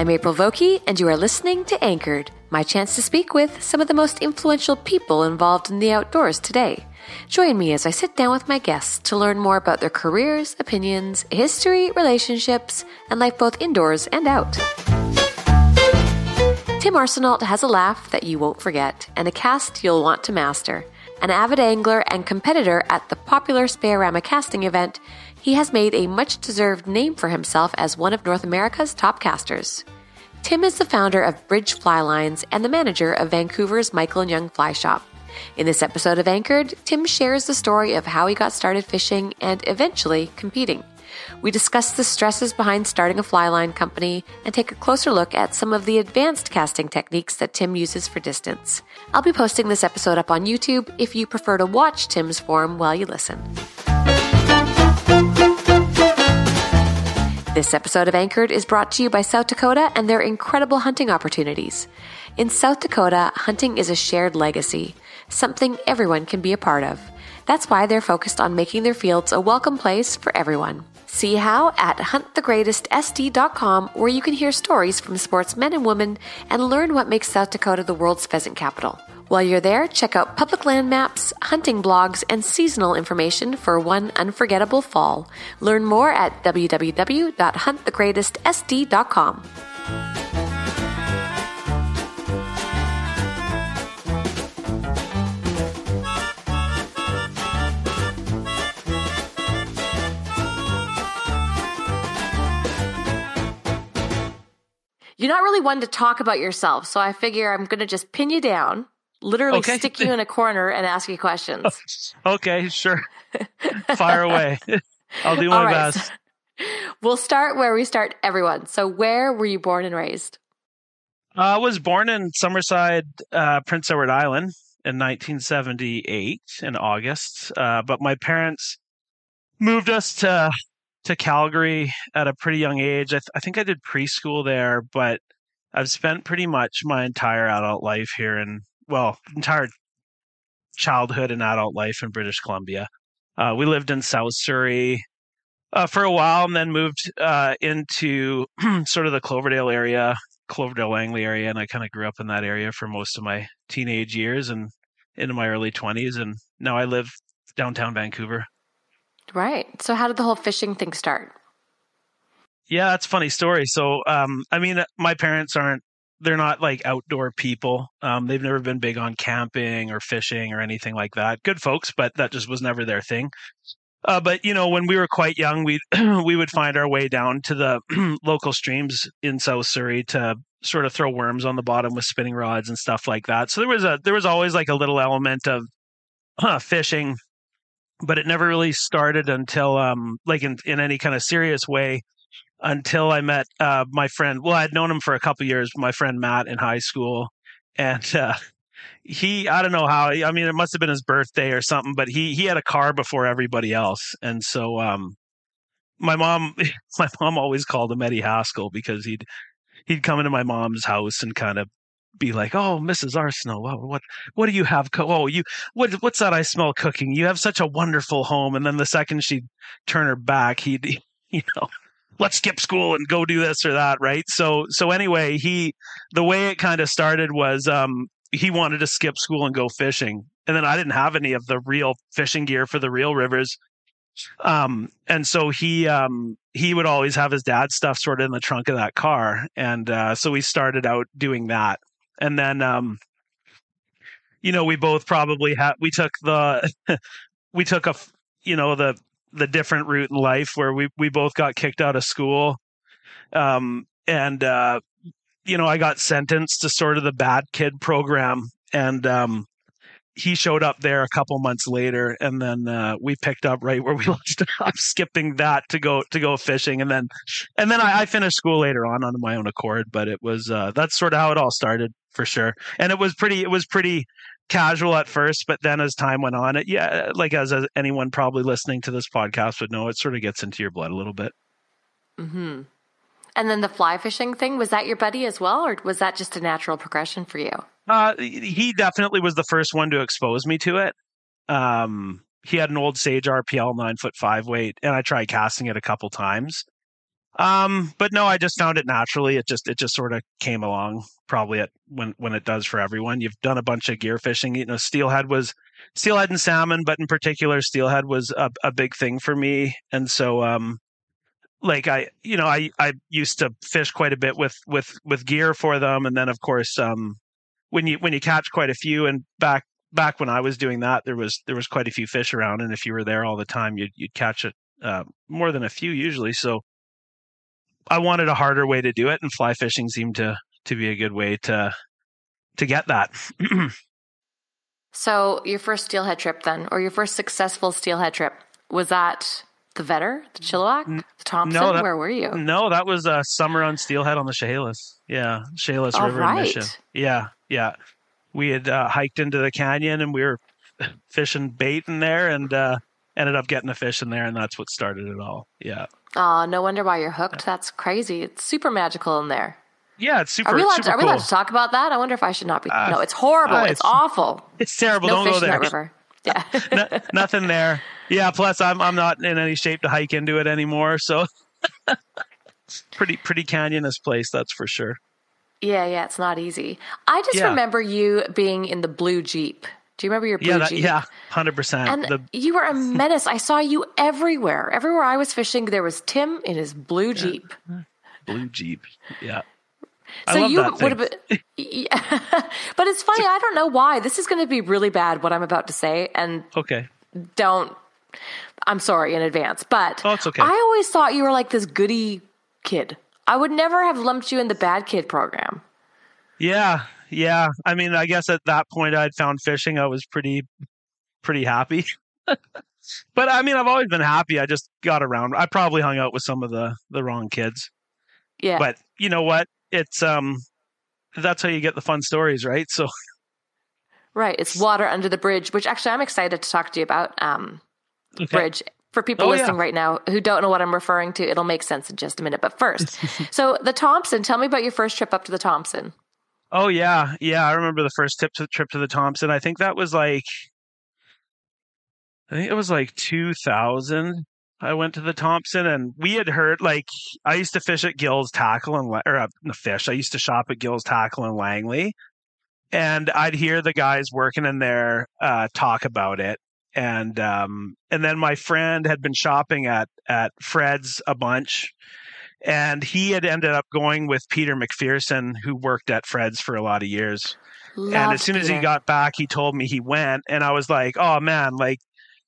I'm April Vokey, and you are listening to Anchored, my chance to speak with some of the most influential people involved in the outdoors today. Join me as I sit down with my guests to learn more about their careers, opinions, history, relationships, and life both indoors and out. Tim Arsenault has a laugh that you won't forget and a cast you'll want to master. An avid angler and competitor at the popular Spey-O-Rama casting event, he has made a much deserved name for himself as one of North America's top casters. Tim is the founder of Bridge Fly Lines and the manager of Vancouver's Michael and Young Fly Shop. In this episode of Anchored, Tim shares the story of how he got started fishing and eventually competing. We discuss the stresses behind starting a fly line company and take a closer look at some of the advanced casting techniques that Tim uses for distance. I'll be posting this episode up on YouTube if you prefer to watch Tim's form while you listen. This episode of Anchored is brought to you by South Dakota and their incredible hunting opportunities. In South Dakota, hunting is a shared legacy, something everyone can be a part of. That's why they're focused on making their fields a welcome place for everyone. See how at huntthegreatestsd.com, where you can hear stories from sportsmen and women and learn what makes South Dakota the world's pheasant capital. While you're there, check out public land maps, hunting blogs, and seasonal information for one unforgettable fall. Learn more at www.huntthegreatestsd.com. You're not really one to talk about yourself, so I figure I'm going to just pin you down, literally Okay. stick you in a corner and ask you questions. Okay, sure. Fire away. I'll do my right. best. We'll start where we start everyone. So, where were you born and raised? Uh, I was born in Summerside, uh, Prince Edward Island in 1978 in August. Uh, but my parents moved us to to Calgary at a pretty young age. I, th- I think I did preschool there, but I've spent pretty much my entire adult life here in well, entire childhood and adult life in British Columbia. Uh, we lived in South Surrey uh, for a while and then moved uh, into sort of the Cloverdale area, Cloverdale Langley area, and I kind of grew up in that area for most of my teenage years and into my early 20s. And now I live downtown Vancouver. Right. So, how did the whole fishing thing start? Yeah, that's a funny story. So, um, I mean, my parents aren't, they're not like outdoor people. Um, they've never been big on camping or fishing or anything like that. Good folks, but that just was never their thing. Uh, but you know, when we were quite young, we we would find our way down to the local streams in South Surrey to sort of throw worms on the bottom with spinning rods and stuff like that. So there was a there was always like a little element of uh, fishing but it never really started until um like in in any kind of serious way until I met uh my friend. Well, I'd known him for a couple years. My friend Matt in high school, and uh, he I don't know how. I mean, it must have been his birthday or something, but he he had a car before everybody else, and so um my mom my mom always called him Eddie Haskell because he'd he'd come into my mom's house and kind of be like, "Oh, Mrs. Arsenault, what what what do you have? Co- oh, you what what's that I smell cooking? You have such a wonderful home." And then the second she'd turn her back, he'd you know, let's skip school and go do this or that, right? So so anyway, he the way it kind of started was um he wanted to skip school and go fishing. And then I didn't have any of the real fishing gear for the real rivers. Um and so he um he would always have his dad's stuff sort of in the trunk of that car. And uh so we started out doing that and then um you know we both probably had we took the we took a you know the the different route in life where we we both got kicked out of school. Um and uh you know i got sentenced to sort of the bad kid program. And um he showed up there a couple months later. And then uh, we picked up right where we left off skipping that to go to go fishing. And then and then I, I finished school later on on my own accord. But it was uh, that's sort of how it all started for sure. And it was pretty it was pretty casual at first but then as time went on it yeah like as, as anyone probably listening to this podcast would know it sort of gets into your blood a little bit Mm-hmm. And then the fly fishing thing, was that your buddy as well, or was that just a natural progression for you? Uh, he definitely was the first one to expose me to it. Um, he had an old Sage RPL nine foot five weight, and I tried casting it a couple times. Um, but no, I just found it naturally. It just it just sort of came along, probably at when when it does for everyone. You've done a bunch of gear fishing. You know, steelhead was steelhead and salmon, but in particular, steelhead was a, a big thing for me, and so um, like I, you know, I I used to fish quite a bit with with with gear for them, and then of course, um, when you when you catch quite a few, and back back when I was doing that, there was there was quite a few fish around, and if you were there all the time, you'd you'd catch it uh, more than a few usually. So I wanted a harder way to do it, and fly fishing seemed to to be a good way to to get that. So, your first steelhead trip, then, or your first successful steelhead trip, was that the Vedder, the Chilliwack, the Thompson? no, that- Where were you? no, that was uh, summer on Steelhead on the Chehalis. Yeah, Chehalis All River right. Mission. Yeah, yeah. We had uh, hiked into the canyon and we were fishing bait in there and uh, ended up getting a fish in there, and that's what started it all. Yeah, Oh, no wonder why you're hooked. That's crazy. It's super magical in there. yeah. It's super. Are we allowed, super to, are we cool. allowed to talk about that? I wonder if I should not be. Uh, no, it's horrible. uh, it's, it's- awful. It's terrible. no Don't fish go in there. that river. Yeah. No- nothing there. Yeah. Plus, I'm I'm not in any shape to hike into it anymore. So, pretty pretty canyonous place, that's for sure. yeah, yeah, it's not easy. I just Yeah. remember you being in the blue Jeep. Do you remember your blue Yeah, that, Jeep? yeah, hundred percent. And The you were a menace. I saw you everywhere. Everywhere I was fishing, there was Tim in his blue Jeep. blue jeep. Yeah. So you would have been, yeah. but it's funny. I don't know why. This is going to be really bad. What I'm about to say, and Okay. don't. I'm sorry in advance, but Oh, it's okay. I always thought you were like this goody kid. I would never have lumped you in the bad kid program. Yeah, yeah. I mean, I guess at that point I'd found fishing. I was pretty, pretty happy. but I mean, I've always been happy. I just got around. I probably hung out with some of the the wrong kids. Yeah, But you know what? It's um, that's how you get the fun stories, right? So right. It's water under the bridge, which actually I'm excited to talk to you about. Um, okay. bridge. For people Oh, listening yeah. right now who don't know what I'm referring to, it'll make sense in just a minute. But first, so the Thompson, tell me about your first trip up to the Thompson. Oh yeah, yeah. I remember the first tip to, trip to the Thompson. I think that was like, I think it was like 2000. I went to the Thompson, and we had heard like I used to fish at Gills Tackle and or uh, the fish. I used to shop at Gills Tackle in Langley, and I'd hear the guys working in there uh, talk about it. And um, and then my friend had been shopping at at Fred's a bunch, and he had ended up going with Peter McPherson, who worked at Fred's for a lot of years. and as soon as he got back, he told me he went, and I was like, "Oh man, like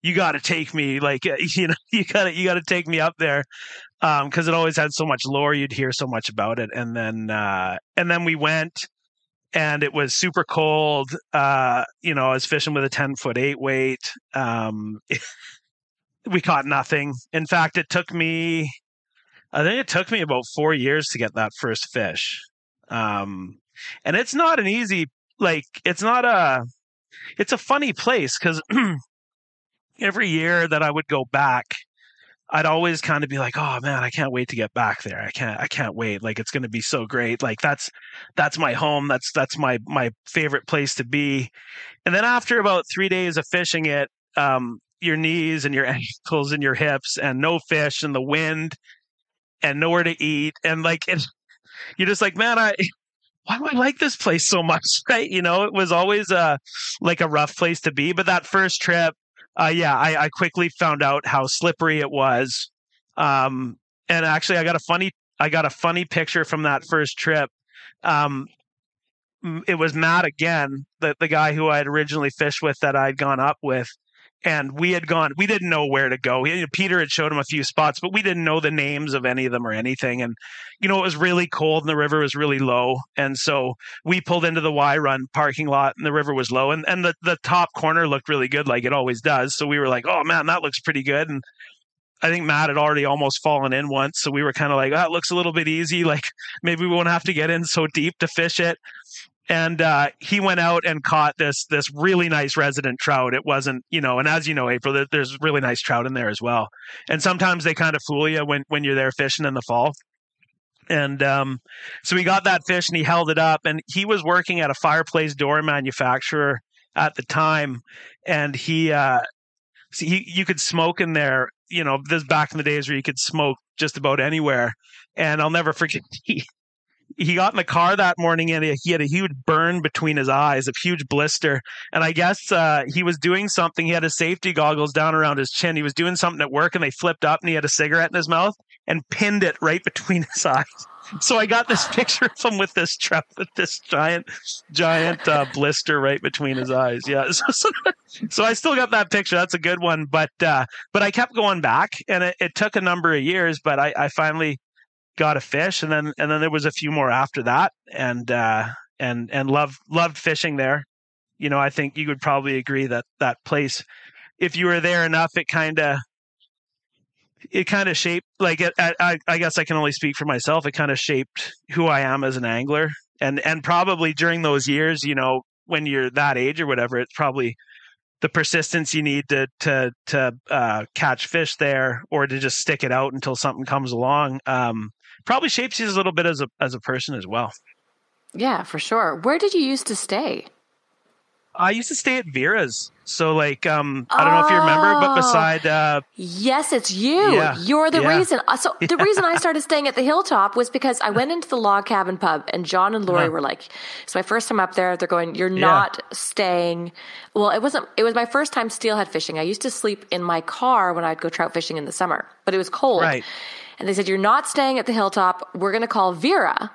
you got to take me, like you know, you got to you got to take me up there." because it always had so much lore. You'd hear so much about it, and then uh, and then we went, and it was super cold. Uh, you know, I was fishing with a ten foot eight weight. Um, we caught nothing. In fact, it took me, I think it took me about four years to get that first fish. Um, and it's not an easy, like, it's not a, it's a funny place because every year that I would go back, I'd always kind of be like, "Oh man, I can't wait to get back there. I can't I can't wait. Like it's going to be so great. Like that's that's my home. That's that's my my favorite place to be." And then after about 3 days of fishing it, um your knees and your ankles and your hips and no fish and the wind and nowhere to eat and like and you're just like, "Man, I why do I like this place so much?" Right? You know, it was always a like a rough place to be, but that first trip uh, yeah, I, I, quickly found out how slippery it was. Um, and actually, I got a funny, I got a funny picture from that first trip. Um, it was Matt again, the the guy who I had originally fished with that I'd gone up with, and we had gone we didn't know where to go. Peter had showed him a few spots but we didn't know the names of any of them or anything. And you know it was really cold and the river was really low. And so we pulled into the y run parking lot and the river was low. And, and the, the top corner looked really good like it always does. So we were like oh man that looks pretty good. And I think Matt had already almost fallen in once, so we were kind of like, "Oh, it looks a little bit easy. Like maybe we won't have to get in so deep to fish it." And uh, he went out and caught this this really nice resident trout. It wasn't, you know, and as you know, April, there's really nice trout in there as well. And sometimes they kind of fool you when when you're there fishing in the fall. And um, so he got that fish and he held it up, and he was working at a fireplace door manufacturer at the time, and he. Uh, See, he, you could smoke in there. You know, this back in the days where you could smoke just about anywhere. And I'll never forget. He he got in the car that morning and he had a huge burn between his eyes, a huge blister. And I guess uh, he was doing something. He had his safety goggles down around his chin. He was doing something at work and they flipped up and he had a cigarette in his mouth and pinned it right between his eyes. So I got this picture of him with this trap, with this giant, giant uh, blister right between his eyes. Yeah, so, so, so, I still got that picture. That's a good one. But uh, but I kept going back, and it, it took a number of years. But I, I finally got a fish, and then and then there was a few more after that, and uh, and and loved loved fishing there. You know, I think you would probably agree that that place, if you were there enough, it kind of it kind of shaped like it, I, I guess I can only speak for myself. It kind of shaped who I am as an angler, and and probably during those years, you know, when you're that age or whatever, it's probably the persistence you need to to to uh, catch fish there, or to just stick it out until something comes along. Um, probably shapes you a little bit as a as a person as well. Yeah, for sure. Where did you used to stay? I used to stay at Vera's. So like um I don't know if you remember, but oh. beside uh Yes, it's you. Yeah, You're the yeah. reason. Uh, so the reason I started staying at the Hilltop was because I went into the log cabin pub and John and Lori uh-huh. were like, it's my first time up there. They're going, You're not staying well, it wasn't it was my first time steelhead fishing. I used to sleep in my car when I'd go trout fishing in the summer, but it was cold. Right. And they said, You're not staying at the hilltop. We're going to call Vera.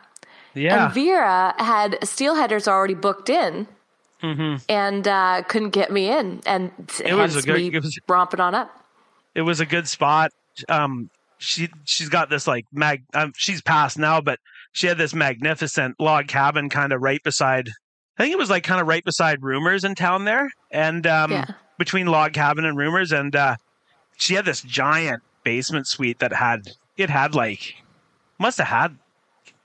Yeah. And Vera had steelheaders already booked in. Mm-hmm. And uh, couldn't get me in, and it was a good, it was, romping on up. It was a good spot. Um, she she's got this like mag. Um, she's passed now, but she had this magnificent log cabin kind of right beside. I think it was like kind of right beside Rumors in town there, and um, yeah. between log cabin and Rumors, and uh, she had this giant basement suite that had it had like must have had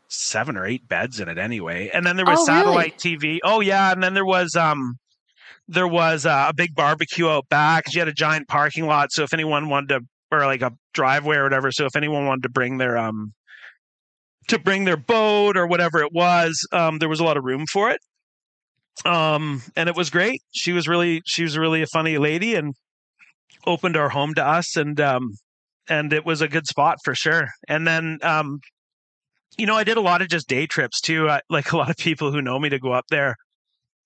seven or eight beds in it anyway. And then there was oh, satellite really? TV. Oh yeah, and then there was um there was uh, a big barbecue out back. She had a giant parking lot, so if anyone wanted to or like a driveway or whatever, so if anyone wanted to bring their um to bring their boat or whatever it was, um there was a lot of room for it. Um and it was great. She was really she was really a funny lady and opened our home to us and um and it was a good spot for sure. And then, um, you know, I did a lot of just day trips too. I, like a lot of people who know me to go up there.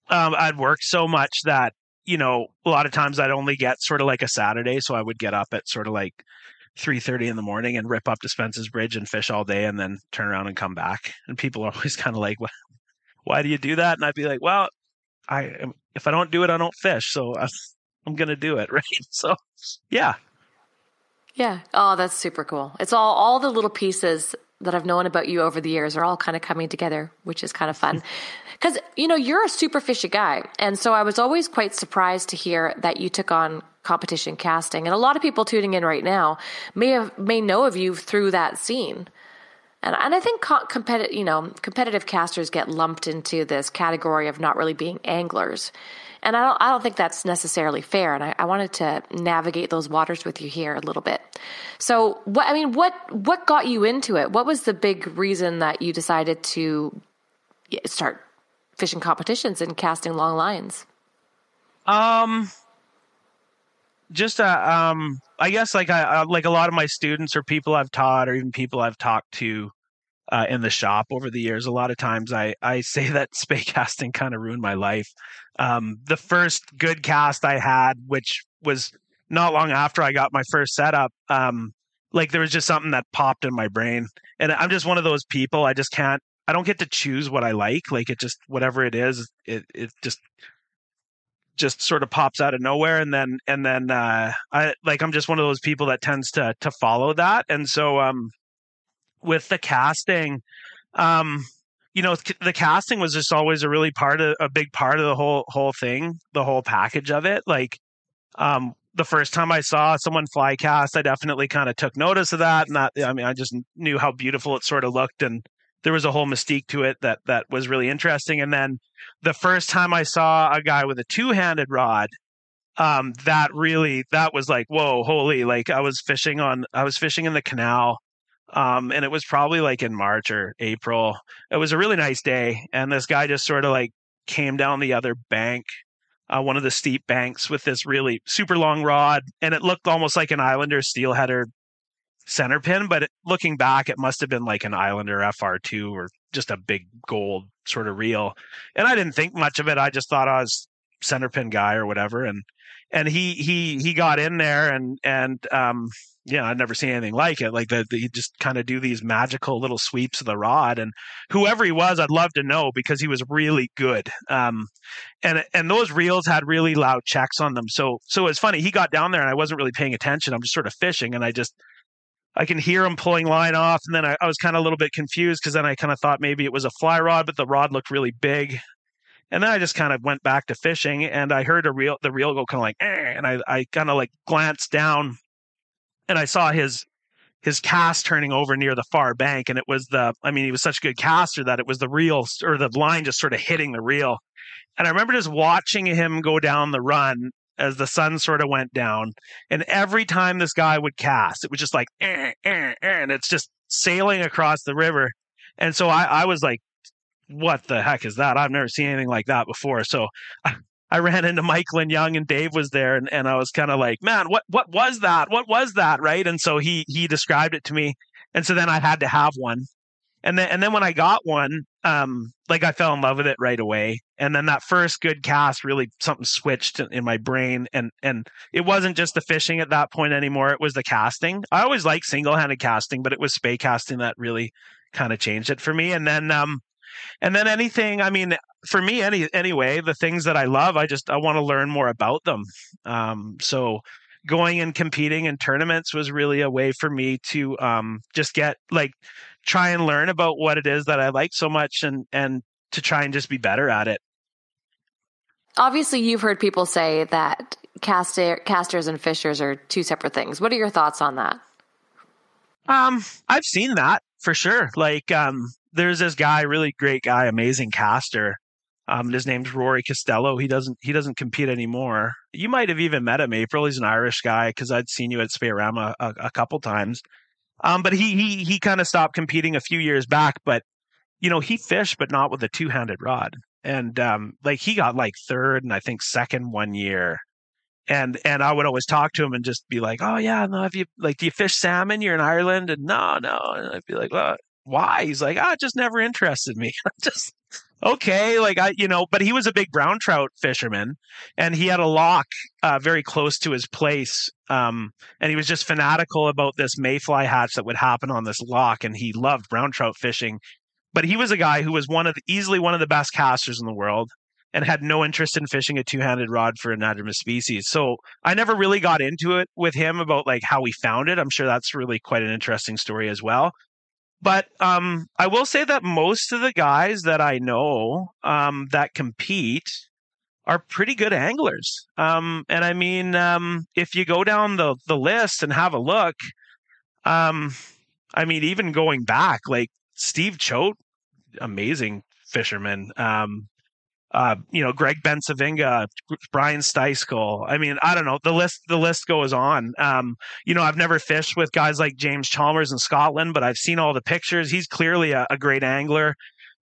Um, I'd worked so much that you know a lot of times I'd only get sort of like a Saturday, so I would get up at sort of like three thirty in the morning and rip up to Spence's Bridge and fish all day, and then turn around and come back. And people are always kind of like, "Why do you do that?" And I'd be like, "Well, I if I don't do it, I don't fish, so I'm gonna do it, right?" So, yeah, yeah. Oh, that's super cool. It's all all the little pieces that I've known about you over the years are all kind of coming together, which is kind of fun. Because, you know, you're a super fishy guy. And so I was always quite surprised to hear that you took on competition casting. And a lot of people tuning in right now may have may know of you through that scene. And, and I think co- competitive, you know, competitive casters get lumped into this category of not really being anglers. And I don't, I don't think that's necessarily fair. And I, I wanted to navigate those waters with you here a little bit. So what, I mean, what, what got you into it? What was the big reason that you decided to start fishing competitions and casting long lines? Um, just uh, um, I guess like I like a lot of my students or people I've taught or even people I've talked to uh, in the shop over the years. A lot of times I I say that spey casting kind of ruined my life. Um, the first good cast I had, which was not long after I got my first setup, um, like there was just something that popped in my brain, and I'm just one of those people. I just can't. I don't get to choose what I like. Like it just whatever it is, it it just just sort of pops out of nowhere and then and then uh i like i'm just one of those people that tends to to follow that and so um with the casting um you know the casting was just always a really part of a big part of the whole whole thing the whole package of it like um the first time i saw someone fly cast i definitely kind of took notice of that and that i mean i just knew how beautiful it sort of looked and there was a whole mystique to it that that was really interesting. And then the first time I saw a guy with a two handed rod, um, that really that was like whoa, holy! Like I was fishing on I was fishing in the canal. Um, and it was probably like in March or April. It was a really nice day, and this guy just sort of like came down the other bank, uh, one of the steep banks, with this really super long rod, and it looked almost like an Islander steelheader center pin, but looking back, it must have been like an Islander FR2 or just a big gold sort of reel. And I didn't think much of it. I just thought I was center pin guy or whatever. And and he he he got in there and and um yeah, I'd never seen anything like it. Like the he just kind of do these magical little sweeps of the rod, and whoever he was, I'd love to know because he was really good. Um, and and those reels had really loud checks on them. So so it's funny. He got down there, and I wasn't really paying attention. I'm just sort of fishing, and I just I can hear him pulling line off, and then I, I was kind of a little bit confused because then I kind of thought maybe it was a fly rod, but the rod looked really big. And then I just kind of went back to fishing, and I heard a reel, the reel go kind of like, eh, and I, I kind of like glanced down, and I saw his his cast turning over near the far bank, and it was the, I mean, he was such a good caster that it was the reel or the line just sort of hitting the reel. And I remember just watching him go down the run as the sun sort of went down. And every time this guy would cast, it was just like, eh, eh, eh, and it's just sailing across the river. And so I, I was like, what the heck is that? I've never seen anything like that before. So I, I ran into Michael and Young and Dave was there and, and I was kind of like, man, what, what was that? What was that? Right. And so he, he described it to me. And so then I had to have one and then and then when I got one, um, like I fell in love with it right away. And then that first good cast really something switched in my brain, and and it wasn't just the fishing at that point anymore. It was the casting. I always liked single handed casting, but it was spey casting that really kind of changed it for me. And then um, and then anything. I mean, for me, any anyway, the things that I love, I just I want to learn more about them. Um, so going and competing in tournaments was really a way for me to um, just get like try and learn about what it is that I like so much and and to try and just be better at it. Obviously, you've heard people say that caster, casters and fishers are two separate things. What are your thoughts on that? Um, I've seen that for sure. Like, um, there's this guy, really great guy, amazing caster. Um, his name's Rory Costello. He doesn't he doesn't compete anymore. You might have even met him, April. He's an Irish guy because I'd seen you at Spey-O-Rama a, a couple times. Um, but he he he kind of stopped competing a few years back. But you know, he fished, but not with a two handed rod. And um, like he got like third and I think second one year. And and I would always talk to him and just be like, oh yeah, no, have you like do you fish salmon? You're in Ireland, and no, no. And I'd be like, well, why? He's like, ah, oh, just never interested me. just okay, like I, you know, but he was a big brown trout fisherman, and he had a lock uh, very close to his place, um, and he was just fanatical about this mayfly hatch that would happen on this lock, and he loved brown trout fishing. But he was a guy who was one of the, easily one of the best casters in the world, and had no interest in fishing a two-handed rod for anadromous species. So I never really got into it with him about like how we found it. I'm sure that's really quite an interesting story as well. But um, I will say that most of the guys that I know um, that compete are pretty good anglers. Um, and I mean, um, if you go down the the list and have a look, um, I mean, even going back, like Steve Choate, amazing fisherman. Um, uh, you know, Greg Bensavinga, Brian Styskal. I mean, I don't know. The list, the list goes on. Um, you know, I've never fished with guys like James Chalmers in Scotland, but I've seen all the pictures. He's clearly a, a great angler.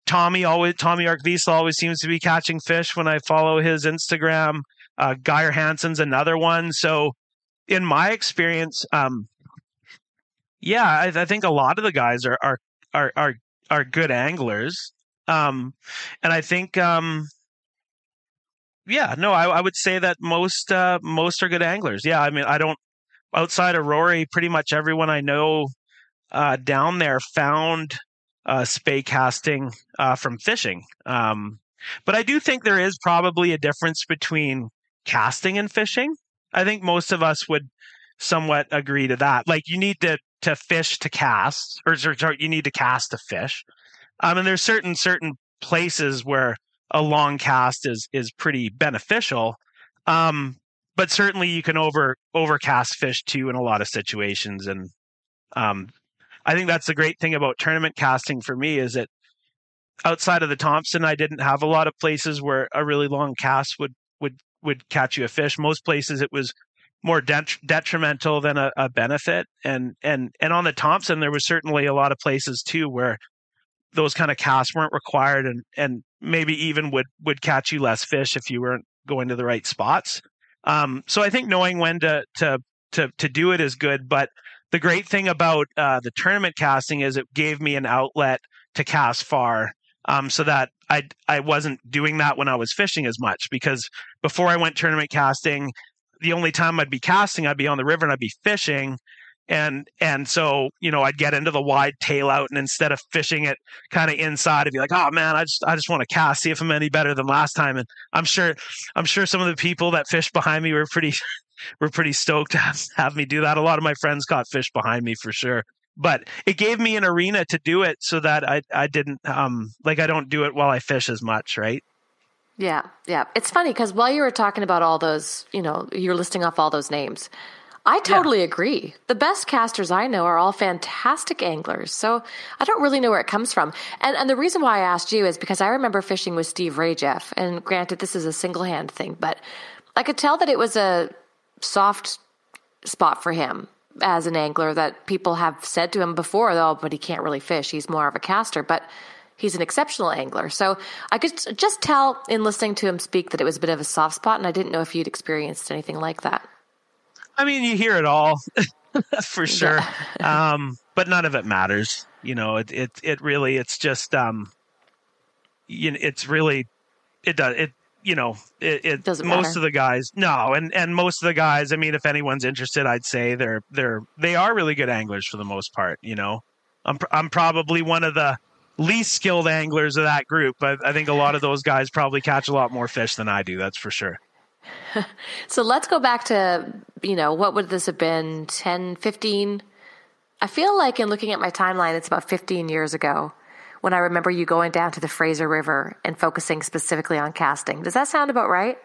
Tommy always, Tommy Arkvisel always seems to be catching fish when I follow his Instagram. Uh, Geir Hansen's another one. So, in my experience, um, yeah, I, I think a lot of the guys are are are are, are good anglers. Um, and I think, um, yeah, no, I, I would say that most uh, most are good anglers. Yeah, I mean, I don't outside of Rory, pretty much everyone I know uh, down there found uh, spey casting uh, from fishing. Um, but I do think there is probably a difference between casting and fishing. I think most of us would somewhat agree to that. Like you need to to fish to cast, or, or you need to cast to fish. Um, and there's certain certain places where a long cast is is pretty beneficial. Um, but certainly you can over overcast fish too in a lot of situations. And um, I think that's the great thing about tournament casting for me is that outside of the Thompson, I didn't have a lot of places where a really long cast would would would catch you a fish. Most places it was more det- detrimental than a, a, benefit. And and and on the Thompson, there was certainly a lot of places too where those kind of casts weren't required, and and maybe even would would catch you less fish if you weren't going to the right spots. Um, so I think knowing when to to to to do it is good. But the great thing about uh, the tournament casting is it gave me an outlet to cast far. Um, so that I I wasn't doing that when I was fishing as much because before I went tournament casting, the only time I'd be casting, I'd be on the river and I'd be fishing. And and so, you know, I'd get into the wide tail out and instead of fishing it kind of inside, I'd be like, oh man, I just I just want to cast, see if I'm any better than last time. And I'm sure I'm sure some of the people that fished behind me were pretty were pretty stoked to have, have me do that. A lot of my friends caught fish behind me for sure but it gave me an arena to do it so that I I didn't um like I don't do it while I fish as much, right? Yeah, yeah. It's funny because while you were talking about all those, you know, you're listing off all those names. I totally yeah. agree. The best casters I know are all fantastic anglers. So I don't really know where it comes from. And and the reason why I asked you is because I remember fishing with Steve Rajeff. And granted, this is a single hand thing, but I could tell that it was a soft spot for him as an angler that people have said to him before, though, but he can't really fish. He's more of a caster. But he's an exceptional angler. So I could just tell in listening to him speak that it was a bit of a soft spot, and I didn't know if you'd experienced anything like that. I mean, you hear it all for sure, um, but none of it matters. You know, it it it really it's just um, you know, it's really it does it you know it, it Doesn't most matter. of the guys no and and most of the guys i mean if anyone's interested i'd say they're they're they are really good anglers for the most part you know i'm i'm probably one of the least skilled anglers of that group but i think a lot of those guys probably catch a lot more fish than i do that's for sure so let's go back to you know what would this have been 10 15 i feel like in looking at my timeline it's about 15 years ago when I remember you going down to the Fraser River and focusing specifically on casting. Does that sound about right?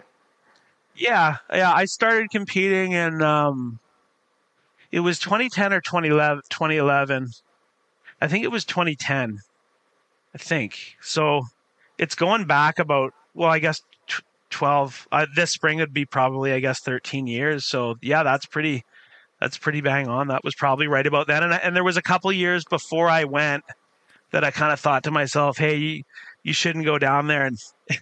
Yeah, yeah. I started competing in um, it was 2010 or 2011. 2011. I think it was 2010. I think so. It's going back about well, I guess 12. Uh, this spring would be probably I guess 13 years. So yeah, that's pretty. That's pretty bang on. That was probably right about then. And, and there was a couple years before I went that I kind of thought to myself, hey, you, you shouldn't go down there and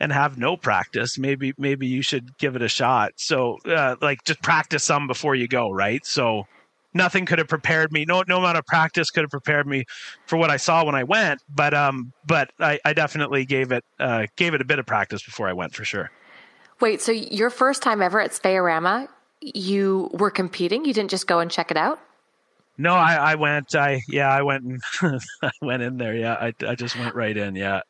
and have no practice. Maybe maybe you should give it a shot. So uh, like just practice some before you go, right? So nothing could have prepared me. No no amount of practice could have prepared me for what I saw when I went. But um but I, I definitely gave it uh, gave it a bit of practice before I went for sure. Wait, so your first time ever at Spey-O-Rama, you were competing? You didn't just go and check it out? No, I, I went. I yeah, I went and I went in there. Yeah, I, I just went right in. Yeah.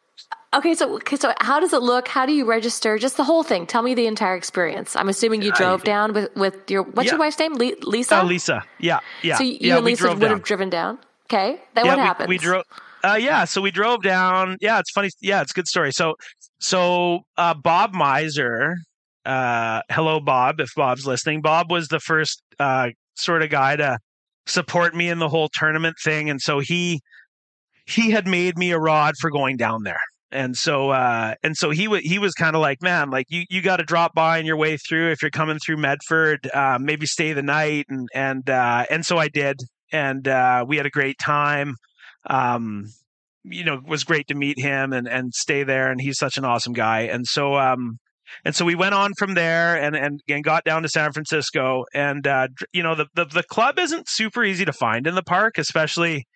Okay, so so how does it look? How do you register? Just the whole thing. Tell me the entire experience. I'm assuming you drove I, down with with your what's yeah. your wife's name? Lisa. Uh, Lisa. Yeah, yeah. So you yeah, and Lisa would down. have driven down. Okay, then yeah, what we, happened? We drove. uh, yeah, so we drove down. Yeah, it's funny. Yeah, it's a good story. So, so uh, Bob Meiser, uh, hello Bob, if Bob's listening. Bob was the first uh, sort of guy to support me in the whole tournament thing, and so he he had made me a rod for going down there. And so, uh, and so he w- he was kind of like, man, like you, you got to drop by on your way through if you're coming through Medford, uh, maybe stay the night, and and uh, and so I did, and uh, we had a great time. Um, you know, it was great to meet him and and stay there, and he's such an awesome guy. And so, um, and so we went on from there and and, and got down to San Francisco, and uh, you know, the, the the club isn't super easy to find in the park, especially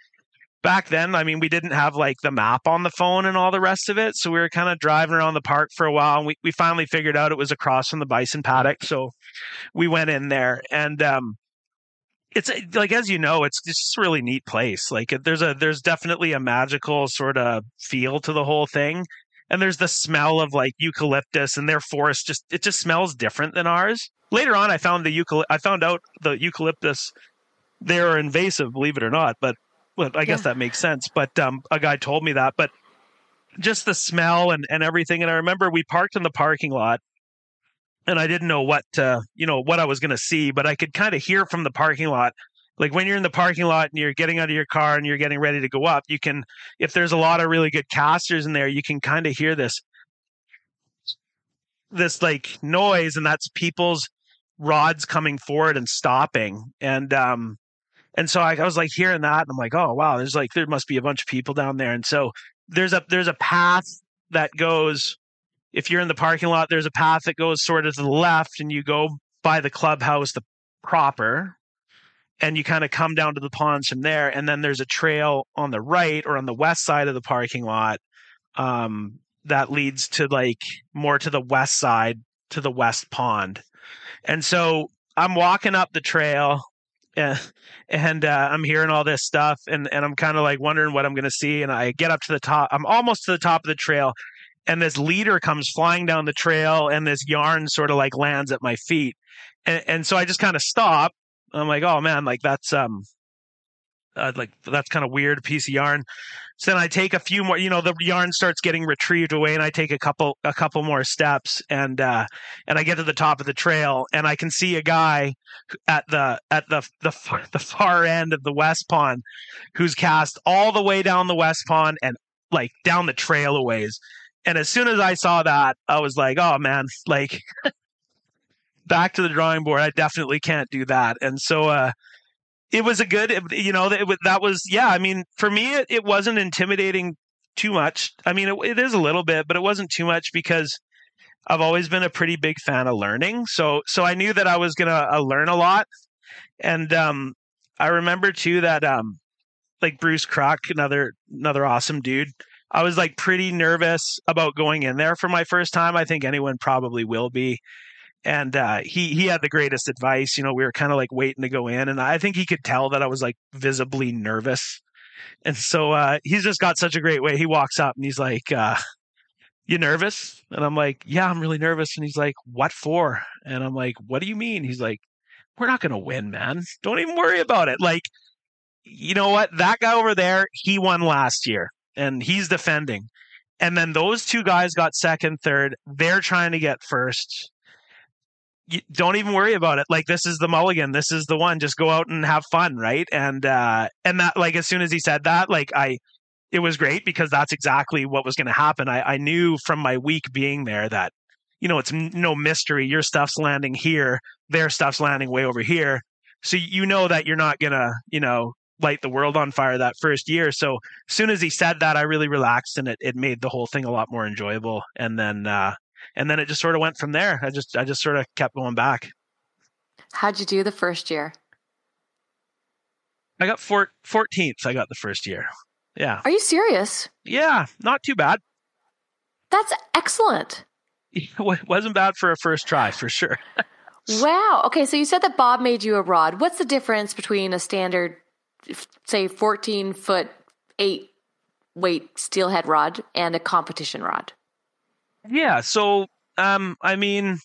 back then, I mean, we didn't have like the map on the phone and all the rest of it. So we were kind of driving around the park for a while and we, we finally figured out it was across from the bison paddock. So we went in there and, um, it's like as you know it's just really neat place like there's a there's definitely a magical sort of feel to the whole thing and there's the smell of like eucalyptus and their forest just it just smells different than ours later on i found the eucalypt i found out the eucalyptus they're invasive believe it or not but well, I guess that makes sense. But um, a guy told me that. But just the smell and, and everything. And I remember we parked in the parking lot and I didn't know what, uh, you know, what I was going to see, but I could kind of hear from the parking lot. Like when you're in the parking lot and you're getting out of your car and you're getting ready to go up, you can, if there's a lot of really good casters in there, you can kind of hear this, this like noise and that's people's rods coming forward and stopping. And, um, and so I, I was like hearing that, and I'm like, oh wow, there's like there must be a bunch of people down there. And so there's a there's a path that goes. If you're in the parking lot, there's a path that goes sort of to the left, and you go by the clubhouse, the proper, and you kind of come down to the ponds from there. And then there's a trail on the right or on the west side of the parking lot um, that leads to like more to the west side to the west pond. And so I'm walking up the trail and, uh, I'm hearing all this stuff, and and I'm kind of like wondering what I'm going to see. And I get up to the top. I'm almost to the top of the trail, and this leader comes flying down the trail, and this yarn sort of like lands at my feet, and, and so I just kind of stop. I'm like, oh man, like that's um, uh, like that's kind of weird piece of yarn. So then I take a few more, you know, the yarn starts getting retrieved away, and I take a couple a couple more steps, and uh, and I get to the top of the trail, and I can see a guy at the at the the far, the far end of the west pond, who's cast all the way down the west pond and like down the trail a ways. And as soon as I saw that, I was like, oh man, like back to the drawing board. I definitely can't do that. And so uh, it was a good, you know, it, that was, yeah. I mean, for me, it, it wasn't intimidating too much. I mean, it, it is a little bit, but it wasn't too much because I've always been a pretty big fan of learning. So, so I knew that I was gonna uh, learn a lot. And um, I remember too that um, like Bruce Crock, another another awesome dude. I was like pretty nervous about going in there for my first time. I think anyone probably will be and uh, he he had the greatest advice. You know, we were kind of like waiting to go in, and I think he could tell that I was like visibly nervous. And so uh, he's just got such a great way. He walks up and he's like, uh, "You nervous?" And I'm like, "Yeah, I'm really nervous." And he's like, "What for?" And I'm like, "What do you mean?" He's like, "We're not going to win, man. Don't even worry about it." Like, you know what? That guy over there, he won last year, and he's defending. And then those two guys got second, third. They're trying to get first don't even worry about it. Like this is the mulligan. This is the one. Just go out and have fun, right? And uh and that like as soon as he said that, like I it was great because that's exactly what was going to happen. I, I knew from my week being there that you know it's no mystery. Your stuff's landing here, their stuff's landing way over here. So you know that you're not gonna you know light the world on fire that first year. So as soon as he said that, I really relaxed and it it made the whole thing a lot more enjoyable. And then uh and then it just sort of went from there. I just I just sort of kept going back. How'd you do the first year? I got four, 14th. I got the first year. Yeah. Are you serious? Yeah, not too bad. That's excellent. It wasn't bad for a first try, for sure. wow. Okay, so you said that Bob made you a rod. What's the difference between a standard, say, 14 foot, eight weight steelhead rod and a competition rod? Yeah. So, um, I mean,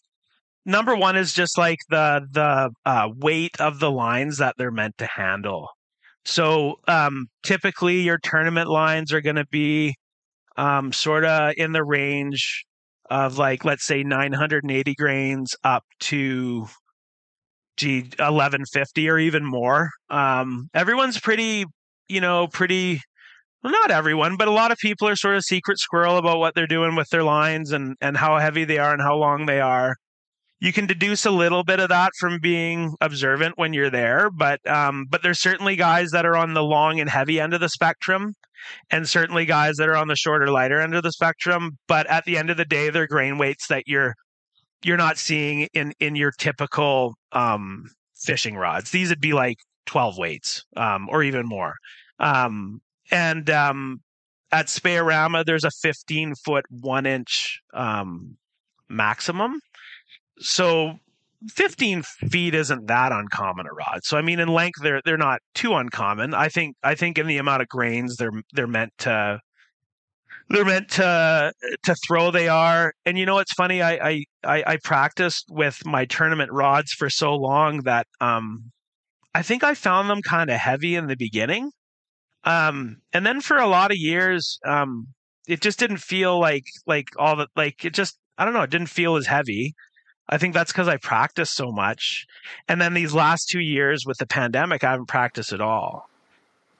number one is just like the the uh, weight of the lines that they're meant to handle. So um, typically, your tournament lines are going to be um, sort of in the range of like, let's say, 980 grains up to gee 1150 or even more. Um, everyone's pretty, you know, pretty. Well, not everyone, but a lot of people are sort of secret squirrel about what they're doing with their lines and and how heavy they are and how long they are you can deduce a little bit of that from being observant when you're there, but um, but there's certainly guys that are on the long and heavy end of the spectrum, and certainly guys that are on the shorter, lighter end of the spectrum. But at the end of the day, they're grain weights that you're you're not seeing in in your typical um, fishing rods. These would be like 12 weights um, or even more. Um, and um, at Spey-O-Rama, there's a 15 foot one inch um, maximum so 15 feet isn't that uncommon a rod. So I mean, in length, they're they're not too uncommon. I think I think in the amount of grains they're they're meant to they're meant to to throw. They are, and you know what's funny? I I I, I practiced with my tournament rods for so long that um I think I found them kind of heavy in the beginning. Um, and then for a lot of years, um, it just didn't feel like like all the like it just I don't know. It didn't feel as heavy. I think that's because I practiced so much. And then these last two years with the pandemic, I haven't practiced at all.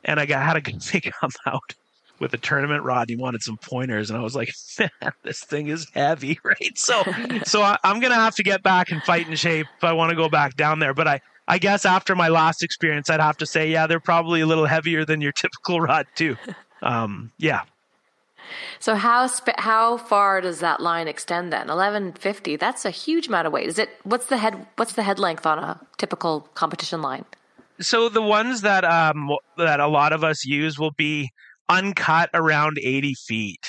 And I got, had a good thing come out with a tournament rod. and He wanted some pointers, and I was like, "Man, this thing is heavy, right?" So, so I, am gonna have to get back and fight in shape if I want to go back down there. But I, I guess after my last experience, I'd have to say, yeah, they're probably a little heavier than your typical rod too. Um, yeah, so how sp- how far does that line extend then? Eleven fifty. That's a huge amount of weight. Is it? What's the head? What's the head length on a typical competition line? So the ones that um that a lot of us use will be uncut around eighty feet.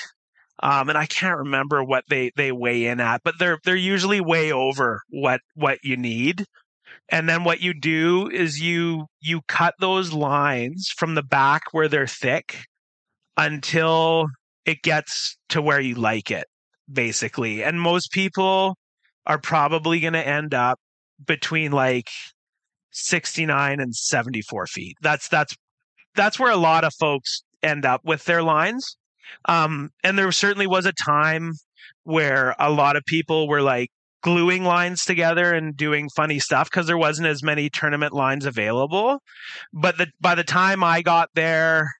Um, and I can't remember what they, they weigh in at, but they're they're usually way over what what you need. And then what you do is you you cut those lines from the back where they're thick until it gets to where you like it, basically. And most people are probably going to end up between like 69 and 74 feet. That's, that's, that's where a lot of folks end up with their lines. Um, and there certainly was a time where a lot of people were like gluing lines together and doing funny stuff because there wasn't as many tournament lines available. But the, by the time I got there,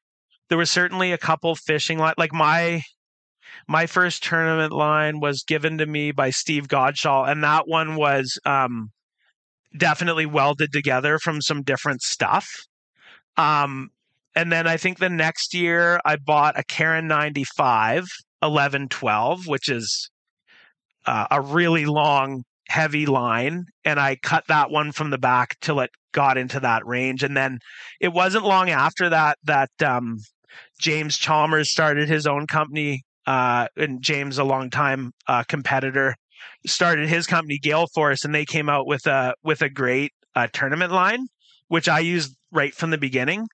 there was certainly a couple fishing line like my my first tournament line was given to me by Steve Godshall, and that one was um, definitely welded together from some different stuff. Um, and then I think the next year I bought a Carron 95 1112, which is uh, a really long, heavy line. And I cut that one from the back till it got into that range. And then it wasn't long after that that um, James Chalmers started his own company, uh, and James, a longtime uh, competitor, started his company Gaelforce, and they came out with a with a great uh, tournament line, which I used right from the beginning.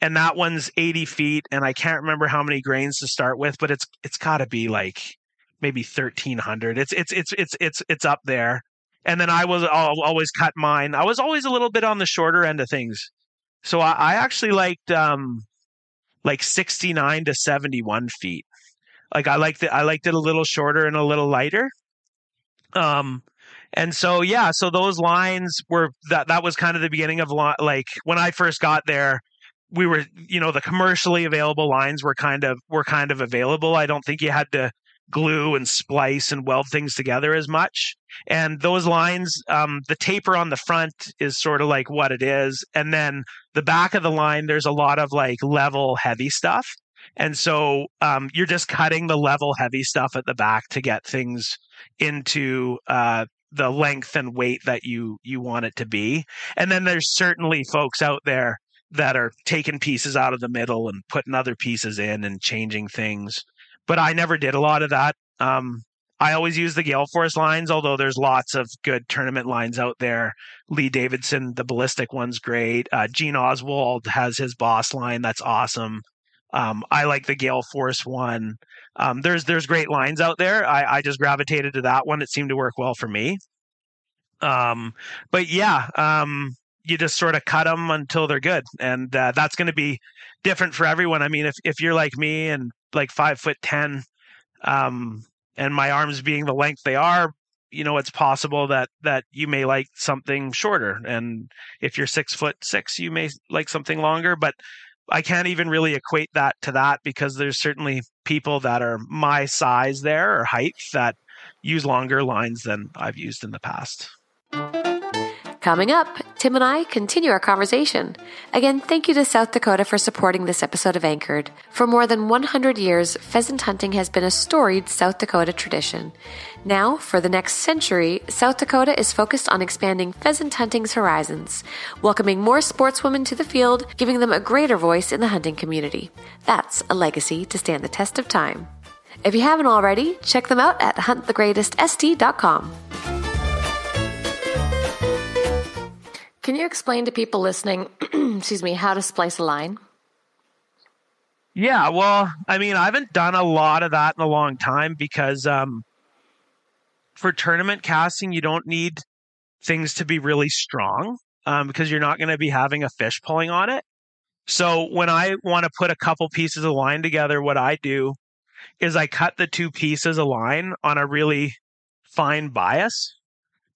And that one's 80 feet, and I can't remember how many grains to start with, but it's it's got to be like maybe 1300. It's it's it's it's it's it's up there. And then I was I'll always cut mine. I was always a little bit on the shorter end of things, so I, I actually liked um, like 69 to 71 feet. Like I liked it, I liked it a little shorter and a little lighter. Um, and so yeah, so those lines were that that was kind of the beginning of like when I first got there. We were, you know, the commercially available lines were kind of were kind of available. I don't think you had to glue and splice and weld things together as much. And those lines, um, the taper on the front is sort of like what it is. And then the back of the line, there's a lot of like level heavy stuff. And so um, you're just cutting the level heavy stuff at the back to get things into uh, the length and weight that you you want it to be. And then there's certainly folks out there that are taking pieces out of the middle and putting other pieces in and changing things but I never did a lot of that. Um, I always use the Gaelforce lines, although there's lots of good tournament lines out there. Lee Davidson, the ballistic one's great. Uh, Gene Oswald has his boss line. That's awesome. Um, I like the Gale Force one. Um, there's there's great lines out there. I, I just gravitated to that one. It seemed to work well for me. Um, but yeah, um, you just sort of cut them until they're good, and uh, that's going to be different for everyone. I mean, if if you're like me and like five foot ten, um, and my arms being the length they are, you know, it's possible that that you may like something shorter, and if you're six foot six, you may like something longer. But I can't even really equate that to that because there's certainly people that are my size there or height that use longer lines than I've used in the past. Coming up, Tim and I continue our conversation. Again, thank you to South Dakota for supporting this episode of Anchored. For more than 100 years, pheasant hunting has been a storied South Dakota tradition. Now, for the next century, South Dakota is focused on expanding pheasant hunting's horizons, welcoming more sportswomen to the field, giving them a greater voice in the hunting community. That's a legacy to stand the test of time. If you haven't already, check them out at huntthegreatestst.com. Can you explain to people listening, excuse me, how to splice a line? Yeah, well, I mean, I haven't done a lot of that in a long time because um, for tournament casting, you don't need things to be really strong um, because you're not going to be having a fish pulling on it. So when I want to put a couple pieces of line together, what I do is I cut the two pieces of line on a really fine bias.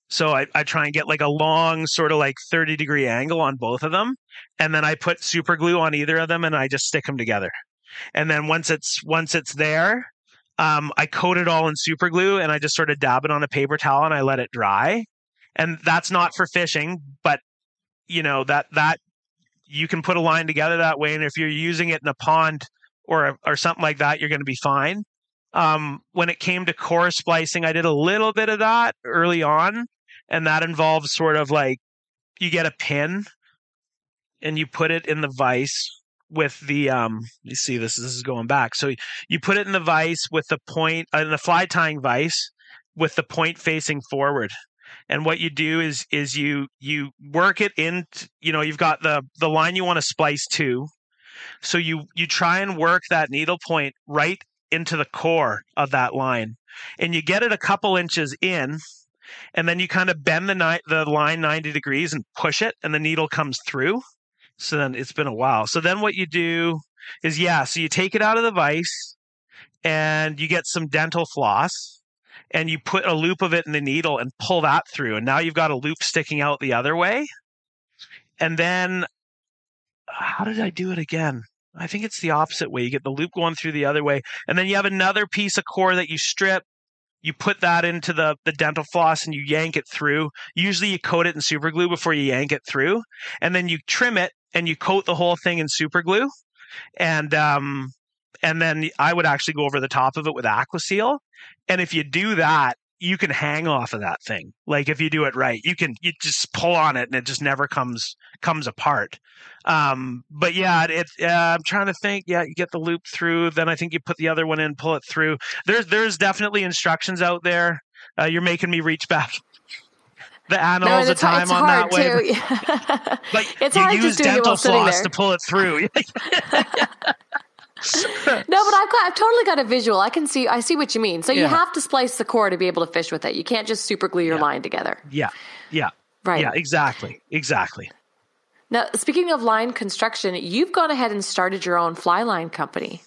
So I, I try and get like a long sort of like 30 degree angle on both of them. And then I put super glue on either of them and I just stick them together. And then once it's once it's there, um, I coat it all in super glue and I just sort of dab it on a paper towel and I let it dry. And that's not for fishing, but you know, that that you can put a line together that way. And if you're using it in a pond or or something like that, you're going to be fine. Um, when it came to core splicing, I did a little bit of that early on, and that involves sort of like you get a pin and you put it in the vise with the um you see this this is going back. So you put it in the vise with the point uh, in the fly tying vise with the point facing forward. And what you do is is you you work it in you know you've got the the line you want to splice to. So you you try and work that needle point right into the core of that line. And you get it a couple inches in and then you kind of bend the ni- the line 90 degrees and push it and the needle comes through. So then it's been a while. So then what you do is yeah so you take it out of the vise and you get some dental floss and you put a loop of it in the needle and pull that through and now you've got a loop sticking out the other way. And then how did i do it again? I think it's the opposite way. You get the loop going through the other way and then you have another piece of core that you strip you put that into the, the dental floss and you yank it through. Usually you coat it in super glue before you yank it through. And then you trim it and you coat the whole thing in super glue. And um and then I would actually go over the top of it with Aquaseal. And if you do that, you can hang off of that thing. Like if you do it right, you can you just pull on it and it just never comes comes apart. Um, but yeah, it, uh, I'm trying to think. Yeah, you get the loop through, then I think you put the other one in, pull it through. There's there's definitely instructions out there. Uh, you're making me reach back the annals no, of time on that way. Too. But it's you hard use just dental floss to pull it through. No, but I've got I've totally got a visual. I can see I see what you mean. So you have to splice the core to be able to fish with it. You can't just super glue your Yeah. line together. yeah, yeah, Right. yeah, exactly, exactly. Now, speaking of line construction, you've gone ahead and started your own fly line company,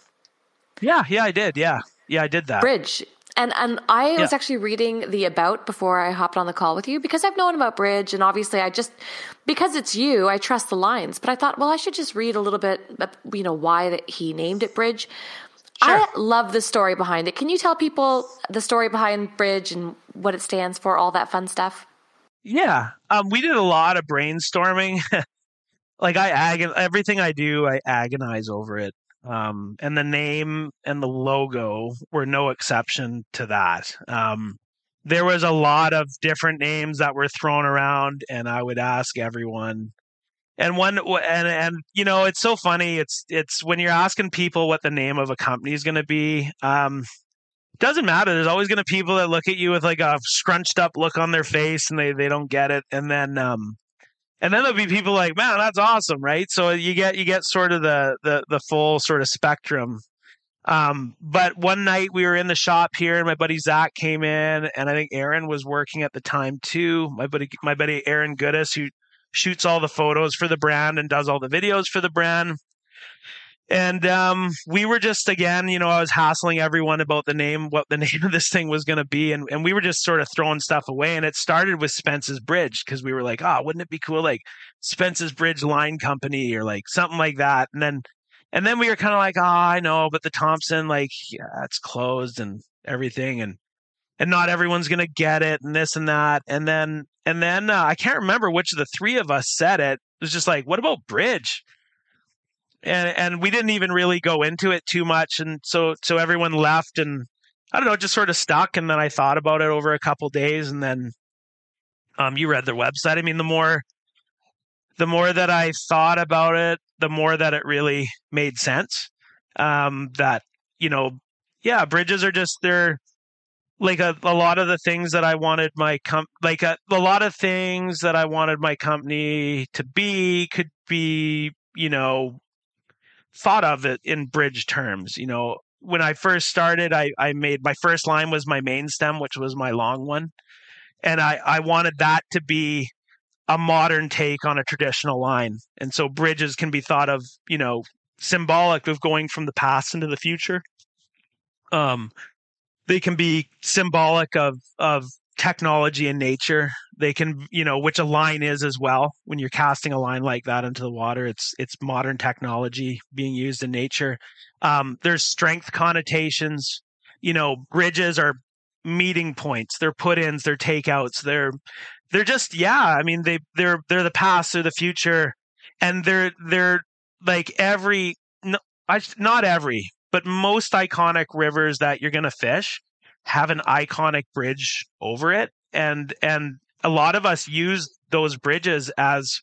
Yeah, yeah, I did. Yeah, yeah, I did that. Bridge. And and I was actually reading the about before I hopped on the call with you because I've known about Bridge and obviously I just because it's you, I trust the lines. But I thought, well, I should just read a little bit, you know, why that he named it Bridge. Sure. I love the story behind it. Can you tell people the story behind Bridge and what it stands for, all that fun stuff? Yeah, um, we did a lot of brainstorming. like I agon everything I do, I agonize over it. Um, and the name and the logo were no exception to that. Um, there was a lot of different names that were thrown around, and I would ask everyone. And one, and and you know, it's so funny. It's it's when you're asking people what the name of a company is going to be. Um, doesn't matter. There's always going to be people that look at you with like a scrunched up look on their face and they, they don't get it. And then, um, and then there'll be people like, man, that's awesome. Right. So you get, you get sort of the, the, the full sort of spectrum. Um, but one night we were in the shop here and my buddy Zach came in and I think Aaron was working at the time too. My buddy, my buddy Aaron Goodis, who, shoots all the photos for the brand and does all the videos for the brand. And um, we were just again, you know, I was hassling everyone about the name, what the name of this thing was going to be, and and we were just sort of throwing stuff away. And it started with Spence's Bridge because we were like, oh, wouldn't it be cool, like Spence's Bridge Line Company or like something like that. And then and then we were kind of like, oh, I know, but the Thompson, like, yeah, it's closed and everything, and and not everyone's gonna get it, and this and that, and then and then uh, I can't remember which of the three of us said it. It was just like, what about Bridge? And and we didn't even really go into it too much, and so so everyone left, and I don't know, just sort of stuck. And then I thought about it over a couple days, and then um, you read their website. I mean, the more the more that I thought about it, the more that it really made sense. Um, that you know, yeah, bridges are just they're like a, a lot of the things that I wanted my com like a, a lot of things that I wanted my company to be could be you know thought of it in bridge terms. You know, when I first started, I I made my first line was my main stem, which was my long one, and I I wanted that to be a modern take on a traditional line. And so bridges can be thought of, you know, symbolic of going from the past into the future. Um, they can be symbolic of of technology and nature. They can, you know, which a line is as well. When you're casting a line like that into the water, it's it's modern technology being used in nature. Um, there's strength connotations. You know, bridges are meeting points. They're put-ins. They're takeouts. They're they're just yeah. I mean, they they're they're the past. They're the future, and they're they're like every no, not every, but most iconic rivers that you're gonna fish have an iconic bridge over it, and and a lot of us use those bridges as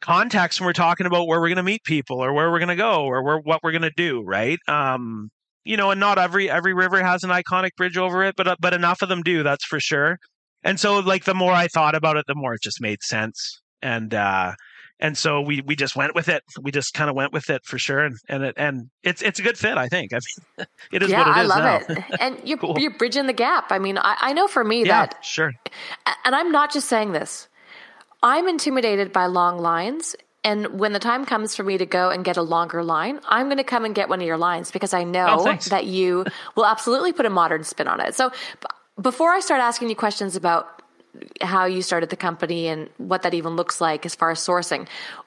context when we're talking about where we're going to meet people or where we're going to go or where, what we're going to do right? Um you know and not every every river has an iconic bridge over it but but enough of them do that's for sure. And so like the more I thought about it, the more it just made sense. And uh and so we we just went with it. We just kind of went with it for sure, and and it, and it's it's a good fit. I think. I mean, it is yeah, what it I is love now. it. And you're Cool. you're bridging the gap. I mean, I, I know for me Yeah, that, sure. and I'm not just saying this. I'm intimidated by long lines. And when the time comes for me to go and get a longer line, I'm going to come and get one of your lines because I oh, know Oh, that you will absolutely put a modern spin on it. So b- before I start asking you questions about how you started the company and what that even looks like as far as sourcing,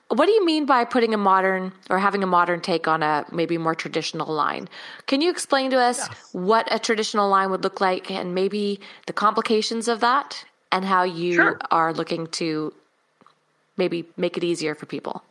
what do you mean by putting a modern or having a modern take on a maybe more traditional line? Can you explain to us what a traditional line would look like and maybe the complications of that and how you Sure. are looking to maybe make it easier for people?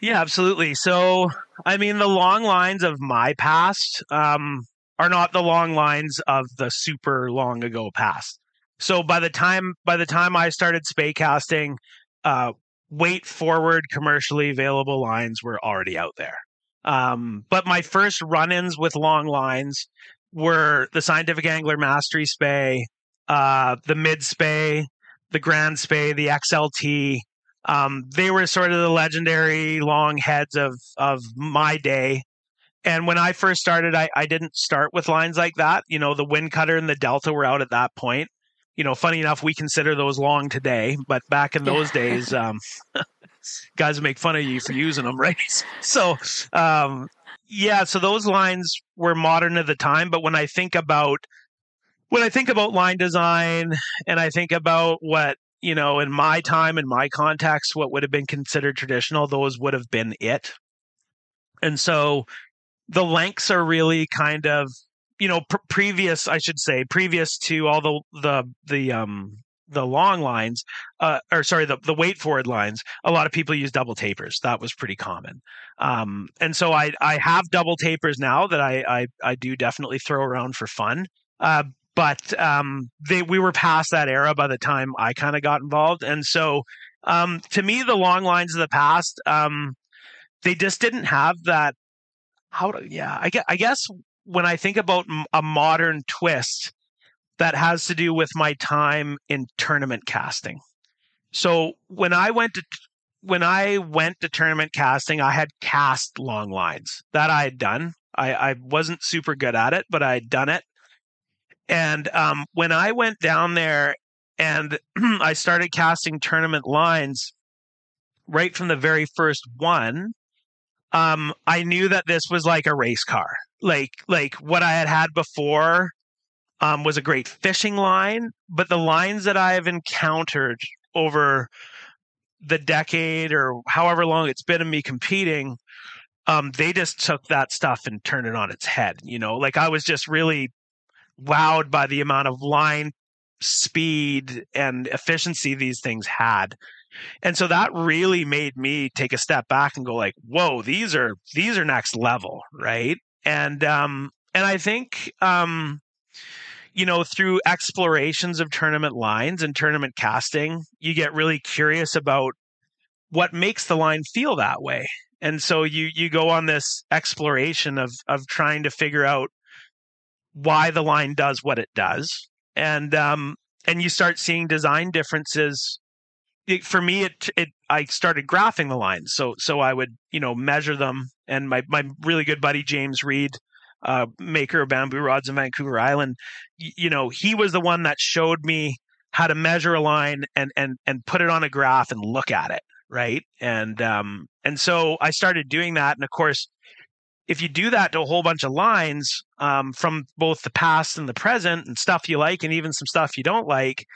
Yeah, absolutely. So, I mean, the long lines of my past um, are not the long lines of the super long ago past. So by the time by the time I started spey casting, uh, weight forward commercially available lines were already out there. Um, but my first run-ins with long lines were the Scientific Angler Mastery Spey, uh, the Mid Spey, the Grand Spey, the XLT. Um, they were sort of the legendary long heads of of my day. And when I first started, I, I didn't start with lines like that. You know, the Wind Cutter and the Delta were out at that point. You know, funny enough, we consider those long today, but back in those days, um, guys make fun of you for using them, right? So, um, yeah, so those lines were modern at the time. But when I think about when I think about line design and I think about what you know in my time in my context, what would have been considered traditional, those would have been it. And so the lengths are really kind of you know pr- previous i should say previous to all the the the um the long lines uh or sorry the the weight forward lines a lot of people use double tapers. That was pretty common. Um and so i i have double tapers now that i i, I do definitely throw around for fun. Uh but um they we were past that era by the time i kind of got involved. And so um to me the long lines of the past um they just didn't have that how to yeah i guess, I guess when i think about a modern twist that has to do with my time in tournament casting so when i went to when i went to tournament casting i had cast long lines that i had done i, I wasn't super good at it but i had done it and um, when i went down there and I started casting tournament lines right from the very first one. Um, I knew that this was like a race car. Like like what I had had before um, was a great fishing line, but the lines that I have encountered over the decade or however long it's been in me competing, um, they just took that stuff and turned it on its head. You know, like I was just really wowed by the amount of line speed and efficiency these things had. And so that really made me take a step back and go like, whoa, these are these are next level, right? And um and I think um you know, through explorations of tournament lines and tournament casting, you get really curious about what makes the line feel that way. And so you you go on this exploration of of trying to figure out why the line does what it does. And um and you start seeing design differences it, for me it it I started graphing the lines. So so I would, you know, measure them and my my really good buddy James Reed uh, maker of bamboo rods in Vancouver Island, you know, he was the one that showed me how to measure a line and and and put it on a graph and look at it, right? And um and so I started doing that, and of course, if you do that to a whole bunch of lines um, from both the past and the present, and stuff you like, and even some stuff you don't like,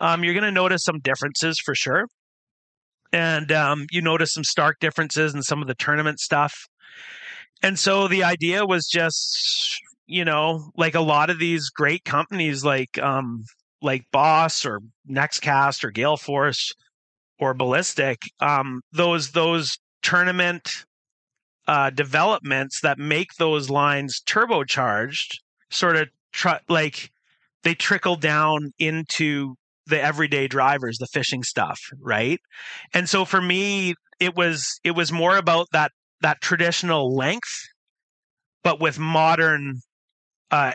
um, you're going to notice some differences for sure. And um, you notice some stark differences in some of the tournament stuff and so the idea was just you know like a lot of these great companies like um like boss or nextcast or gale force or ballistic um those those tournament uh developments that make those lines turbocharged sort of tr- like they trickle down into the everyday drivers the fishing stuff right and so for me it was it was more about that that traditional length, but with modern uh,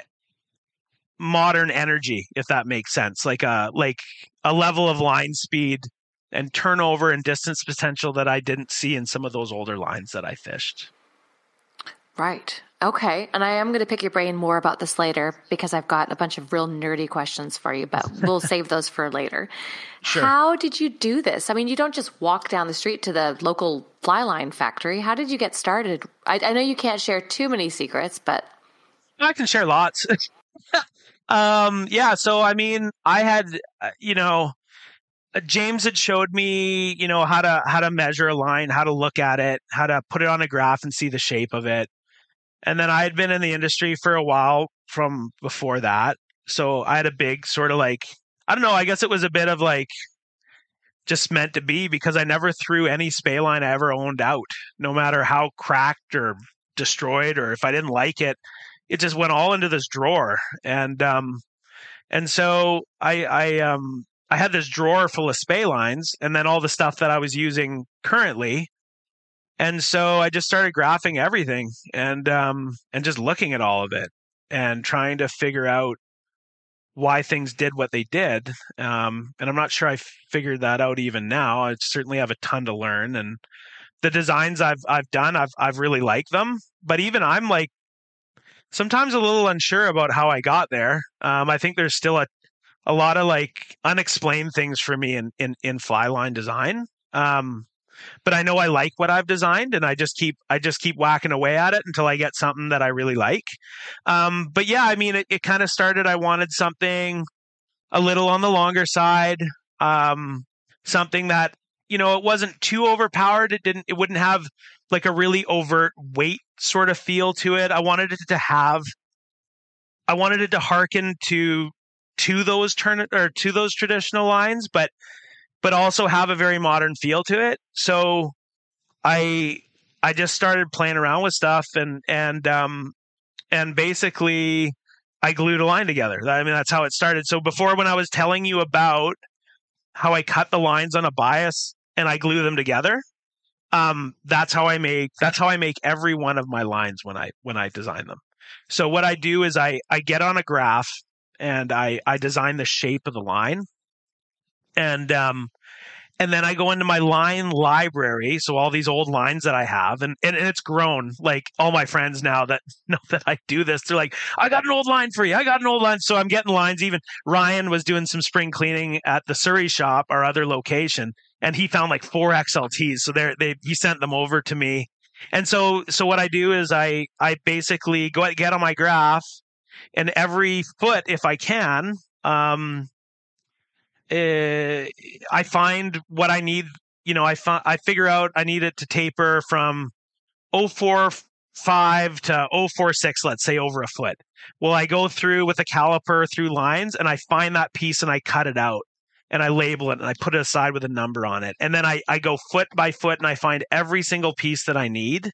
modern energy, if that makes sense. Like a like a level of line speed and turnover and distance potential that I didn't see in some of those older lines that I fished. Right. Okay. And I am going to pick your brain more about this later because I've got a bunch of real nerdy questions for you, but we'll save those for later. Sure. How did you do this? I mean, you don't just walk down the street to the local fly line factory. How did you get started? I, I know you can't share too many secrets, but. I can share lots. um, yeah. So, I mean, I had, uh, you know, uh, James had showed me, you know, how to how to measure a line, how to look at it, how to put it on a graph and see the shape of it. And then I had been in the industry for a while from before that. So I had a big sort of like, I don't know, I guess it was a bit of like just meant to be because I never threw any spey line I ever owned out, no matter how cracked or destroyed or if I didn't like it. It just went all into this drawer. And um and so I I um I had this drawer full of spey lines and then all the stuff that I was using currently and so I just started graphing everything and um, and just looking at all of it and trying to figure out why things did what they did. Um, and I'm not sure I figured that out even now. I certainly have a ton to learn, and the designs I've I've done, I've I've really liked them. But even I'm like sometimes a little unsure about how I got there. Um, I think there's still a a lot of like unexplained things for me in in in fly line design. Um, but I know I like what I've designed and I just keep I just keep whacking away at it until I get something that I really like. Um, but yeah, I mean it, it kind of started I wanted something a little on the longer side. Um, something that, you know, it wasn't too overpowered. It didn't it wouldn't have like a really overt weight sort of feel to it. I wanted it to have I wanted it to hearken to to those turn or to those traditional lines, but but also have a very modern feel to it. So I I just started playing around with stuff and and um and basically I glued a line together. I mean that's how it started. So before when I was telling you about how I cut the lines on a bias and I glue them together, um that's how I make that's how I make every one of my lines when I when I design them. So what I do is I I get on a graph and I I design the shape of the line and um, and then I go into my line library, so all these old lines that I have, and, and, it's grown. Like all my friends now that know that I do this, they're like, "I got an old line for you. I got an old line." So I'm getting lines. Even Ryan was doing some spring cleaning at the Surrey shop, our other location, and he found like four XLTs. So there, they he sent them over to me, and so so what I do is I I basically go get on my graph, and every foot, if I can, um, uh, I find what I need. You know, I fi- I figure out I need it to taper from 045 to 046, let's say over a foot. Well, I go through with a caliper through lines and I find that piece and I cut it out and I label it and I put it aside with a number on it. And then I, I go foot by foot and I find every single piece that I need.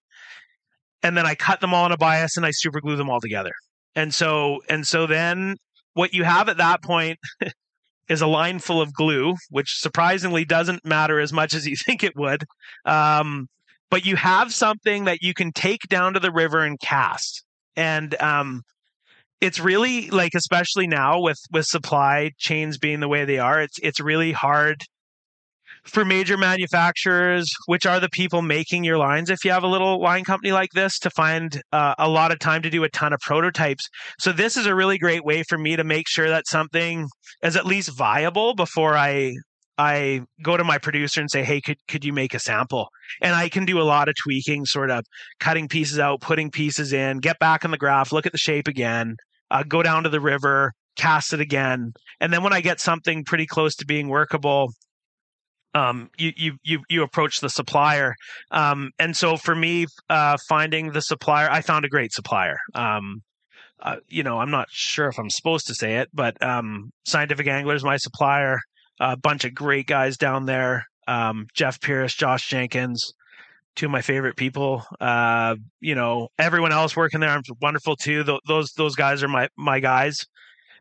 And then I cut them all in a bias and I super glue them all together. And so and so then what you have at that point is a line full of glue, which surprisingly doesn't matter as much as you think it would. Um, but you have something that you can take down to the river and cast. And um, it's really like, especially now with with supply chains being the way they are, it's it's really hard for major manufacturers, which are the people making your lines, if you have a little line company like this, to find uh, a lot of time to do a ton of prototypes. So this is a really great way for me to make sure that something is at least viable before I I go to my producer and say, "Hey, could could you make a sample?" And I can do a lot of tweaking, sort of cutting pieces out, putting pieces in, get back on the graph, look at the shape again, uh, go down to the river, cast it again, and then when I get something pretty close to being workable, um, you, you you you approach the supplier. Um, and so for me, uh, finding the supplier, I found a great supplier. Um, uh, you know, I'm not sure if I'm supposed to say it, but um, Scientific Angler is my supplier. A bunch of great guys down there. Um, Jeff Pierce, Josh Jenkins, two of my favorite people. Uh, you know, everyone else working there, I'm wonderful too. Th- those those guys are my my guys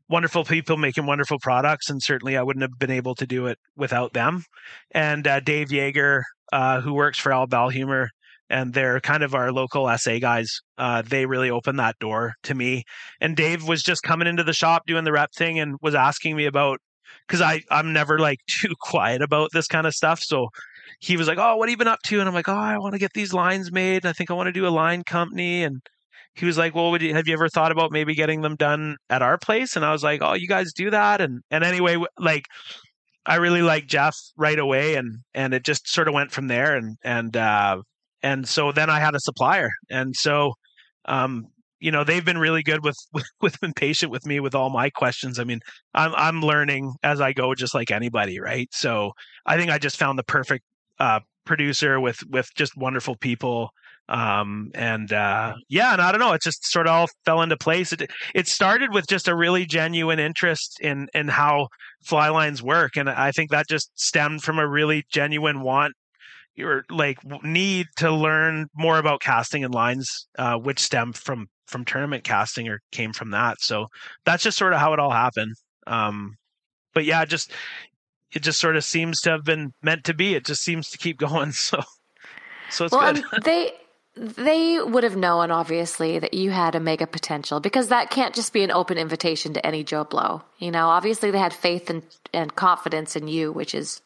wonderful people making wonderful products, and certainly I wouldn't have been able to do it without them. And uh, Dave Yeager, uh, who works for Al Bell Humor, and they're kind of our local SA guys. Uh, they really opened that door to me. And Dave was just coming into the shop doing the rep thing and was asking me about because I I'm never like too quiet about this kind of stuff. So he was like, "Oh, what have you been up to?" And I'm like, "Oh, I want to get these lines made. I think I want to do a line company." And he was like, "Well, you, have you ever thought about maybe getting them done at our place?" And I was like, "Oh, you guys do that?" And and anyway, like I really like Jeff right away, and and it just sort of went from there. And and uh, and so then I had a supplier, and so um, you know they've been really good with, with with been patient with me with all my questions. I mean, I'm I'm learning as I go, just like anybody, right? So I think I just found the perfect uh, producer with with just wonderful people um and uh yeah and i don't know it just sort of all fell into place. It it started with just a really genuine interest in in how fly lines work and i think that just stemmed from a really genuine want or like need to learn more about casting and lines uh which stemmed from from tournament casting or came from that. So that's just sort of how it all happened. Um but yeah just it just sort of seems to have been meant to be. It just seems to keep going so so it's well, good. they they would have known, obviously, that you had a mega potential because that can't just be an open invitation to any Joe Blow. You know, obviously they had faith and, and confidence in you, which is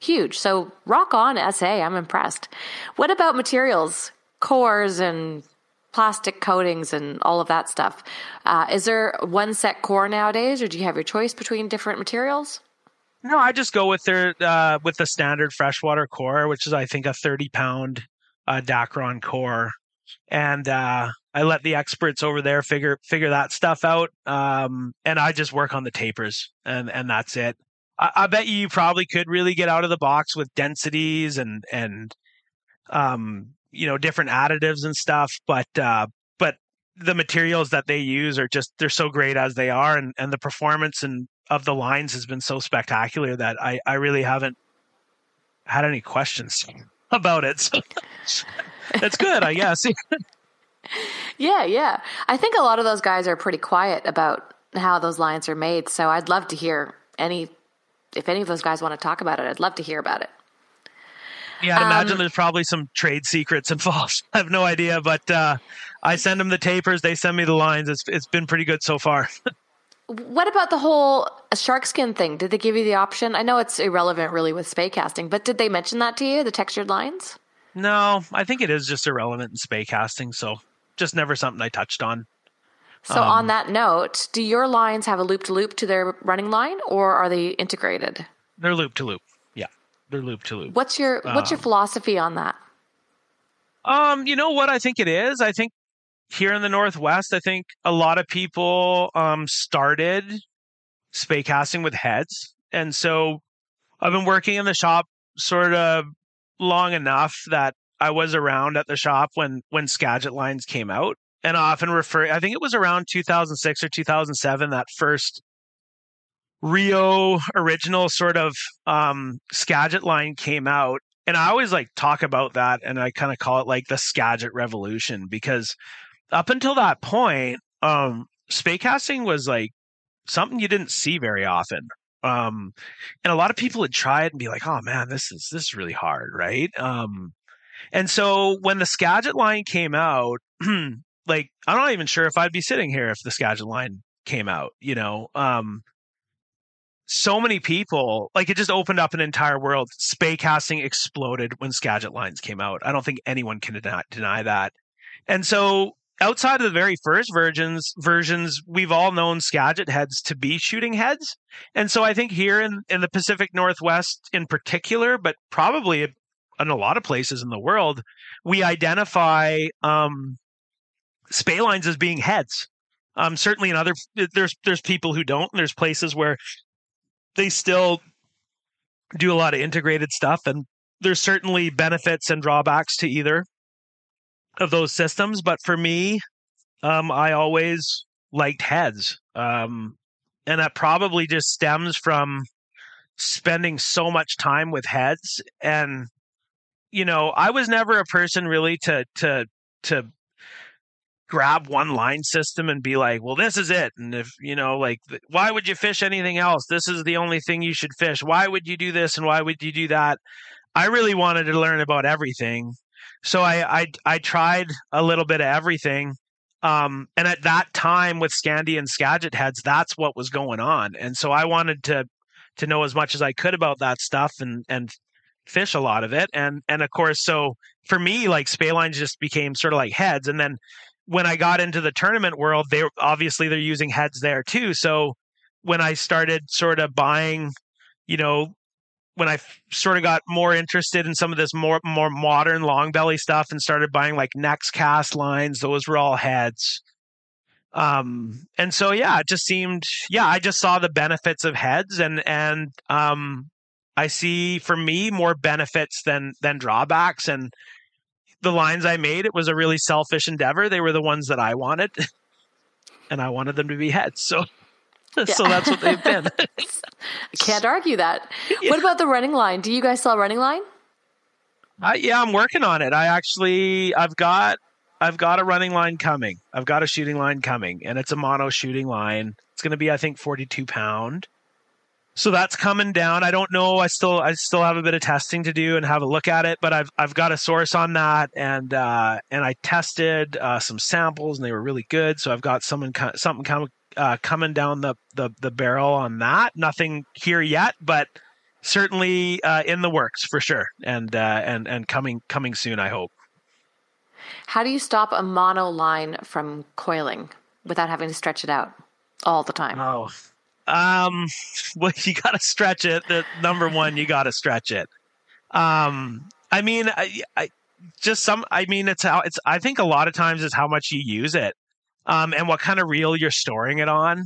huge. So rock on, SA. I'm impressed. What about materials, cores, and plastic coatings and all of that stuff? Uh, is there one set core nowadays, or do you have your choice between different materials? No, I just go with their uh, with the standard freshwater core, which is I think a 30 pound uh, Dacron core, and uh, I let the experts over there figure figure that stuff out. Um, and I just work on the tapers, and and that's it. I, I, bet you probably could really get out of the box with densities and and um, you know different additives and stuff, but uh, but the materials that they use are just they're so great as they are, and and the performance and of the lines has been so spectacular that I I really haven't had any questions about it. So that's good, I guess. yeah, yeah. I think a lot of those guys are pretty quiet about how those lines are made. So I'd love to hear any, if any of those guys want to talk about it, I'd love to hear about it. Yeah, I'd um, imagine there's probably some trade secrets involved. I have no idea, but uh, I send them the tapers, they send me the lines. It's it's been pretty good so far. What about the whole shark skin thing? Did they give you the option? I know it's irrelevant really with spey casting, but did they mention that to you, the textured lines? No, I think it is just irrelevant in spey casting, so just never something I touched on. So um, on that note, do your lines have a loop to loop to their running line or are they integrated? They're loop to loop. Yeah. They're loop to loop. What's your what's um, your philosophy on that? Um, you know what I think it is? I think here in the Northwest, I think a lot of people um, started spey casting with heads. And so I've been working in the shop sort of long enough that I was around at the shop when when Skagit lines came out. And I often refer I think it was around 2006 or 2007 that first Rio original sort of um Skagit line came out and I always like talk about that and I kind of call it like the Skagit revolution because up until that point, um, spey casting was like something you didn't see very often. Um, and a lot of people try it and be like, "Oh man, this is this is really hard, right?" Um, and so when the Skagit line came out, like I'm not even sure if I'd be sitting here if the Skagit line came out. You know, um, so many people like it just opened up an entire world. Spey casting exploded when Skagit lines came out. I don't think anyone can deny, deny that. And so outside of the very first versions versions we've all known skagit heads to be shooting heads. And so i think here in, in the pacific northwest in particular but probably in a lot of places in the world we identify um spey lines as being heads. Um certainly in other there's there's people who don't. And there's places where they still do a lot of integrated stuff and there's certainly benefits and drawbacks to either of those systems. But for me, um, I always liked heads. Um, and that probably just stems from spending so much time with heads. And, you know, I was never a person really to, to, to grab one line system and be like, well, this is it. And if, you know, like, why would you fish anything else? This is the only thing you should fish. Why would you do this? And why would you do that? I really wanted to learn about everything so I, I I tried a little bit of everything. Um, and at that time with Scandi and Skagit heads, that's what was going on. And so I wanted to to know as much as I could about that stuff and and fish a lot of it. And and of course, so for me, like spey lines just became sort of like heads. And then when I got into the tournament world, they obviously they're using heads there too. So when I started sort of buying, you know, when I sort of got more interested in some of this more more modern long belly stuff and started buying like next cast lines, those were all heads. Um, and so yeah, it just seemed yeah, I just saw the benefits of heads and and um, I see for me more benefits than than drawbacks and the lines I made, it was a really selfish endeavor. They were the ones that I wanted. and I wanted them to be heads. So so that's what they've been. I can't argue that. Yeah. What about the running line? Do you guys sell running line? Uh, yeah, I'm working on it. I actually, I've got, I've got a running line coming. I've got a shooting line coming, and it's a mono shooting line. It's going to be, I think, 42 pound. So that's coming down. I don't know. I still, I still have a bit of testing to do and have a look at it, but I've, I've got a source on that, and uh, and I tested uh, some samples, and they were really good. So I've got someone, something coming uh, coming down the, the, the barrel on that. Nothing here yet, but certainly uh, in the works for sure, and uh, and and coming coming soon. I hope. How do you stop a mono line from coiling without having to stretch it out all the time? Oh, um, well, you got to stretch it. The number one, you got to stretch it. Um, I mean, I, I just some. I mean, it's how it's. I think a lot of times it's how much you use it um, and what kind of reel you're storing it on.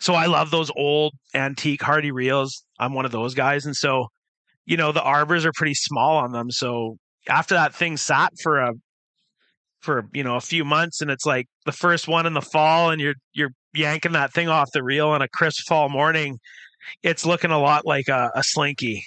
So I love those old antique Hardy reels. I'm one of those guys, and so you know the arbors are pretty small on them. So after that thing sat for a for you know a few months, and it's like the first one in the fall, and you're you're yanking that thing off the reel on a crisp fall morning, it's looking a lot like a, a slinky.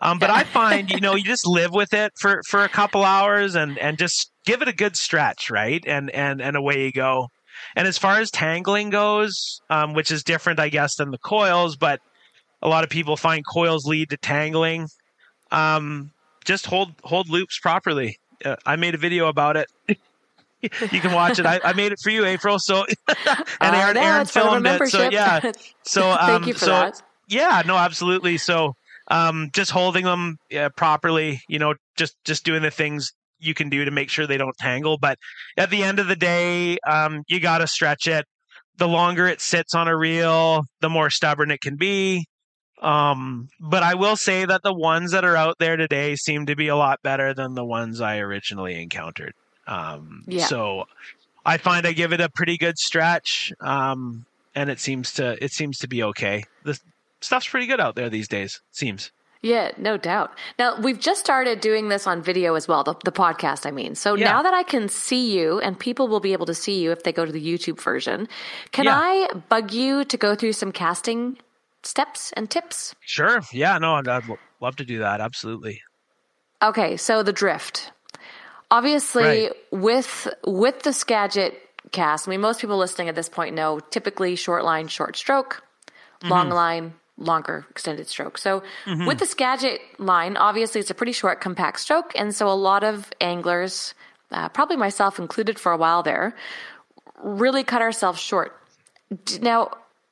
Um, but I find you know you just live with it for for a couple hours and and just give it a good stretch, right? And and and away you go. And as far as tangling goes, um, which is different, I guess, than the coils, but a lot of people find coils lead to tangling. Um, just hold hold loops properly. Uh, I made a video about it. you can watch it. I, I made it for you, April. So and Aaron, know, Aaron it's part of a filmed it. So yeah. So um, Thank you for so that. yeah, no, absolutely. So um, just holding them yeah, properly, you know, just just doing the things you can do to make sure they don't tangle. But at the end of the day, um, you got to stretch it. The longer it sits on a reel, the more stubborn it can be. Um, but I will say that the ones that are out there today seem to be a lot better than the ones I originally encountered. Um, Yeah. so I find I give it a pretty good stretch. Um, and it seems to, it seems to be okay. The stuff's pretty good out there these days. Seems. Yeah, no doubt. Now, we've just started doing this on video as well, the, the podcast, I mean. So Yeah. now that I can see you, and people will be able to see you if they go to the YouTube version, can Yeah. I bug you to go through some casting steps and tips? Sure. Yeah. No, I'd, I'd love to do that. Absolutely. Okay, so the drift. Obviously, Right. with with the Skagit cast, I mean, most people listening at this point know typically short line, short stroke, Mm-hmm. long line, longer extended stroke. So with the Skagit line, obviously it's a pretty short, compact stroke, and so a lot of anglers, uh, probably myself included for a while there, really cut ourselves short. D- Now,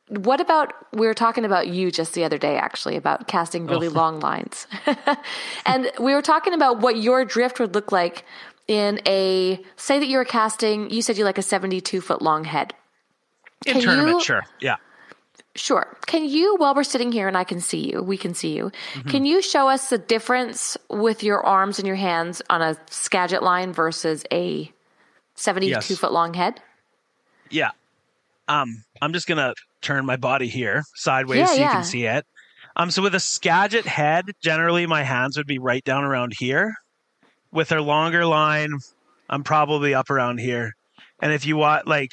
what about we were talking about you just the other day actually about casting really long lines. and we were talking about what your drift would look like in a say that you were casting you said you like a 72 foot long head. In Can tournament, you- sure. Yeah. Sure. Can you, while we're sitting here and I can see you, we can see you, Mm-hmm. can you show us the difference with your arms and your hands on a Skagit line versus a 72 Yes. foot long head? Yeah. Um, I'm just gonna turn my body here sideways Yeah, so you yeah. can see it. Um, so with a Skagit head, generally my hands would be right down around here. With a longer line, I'm probably up around here. And if you want, like,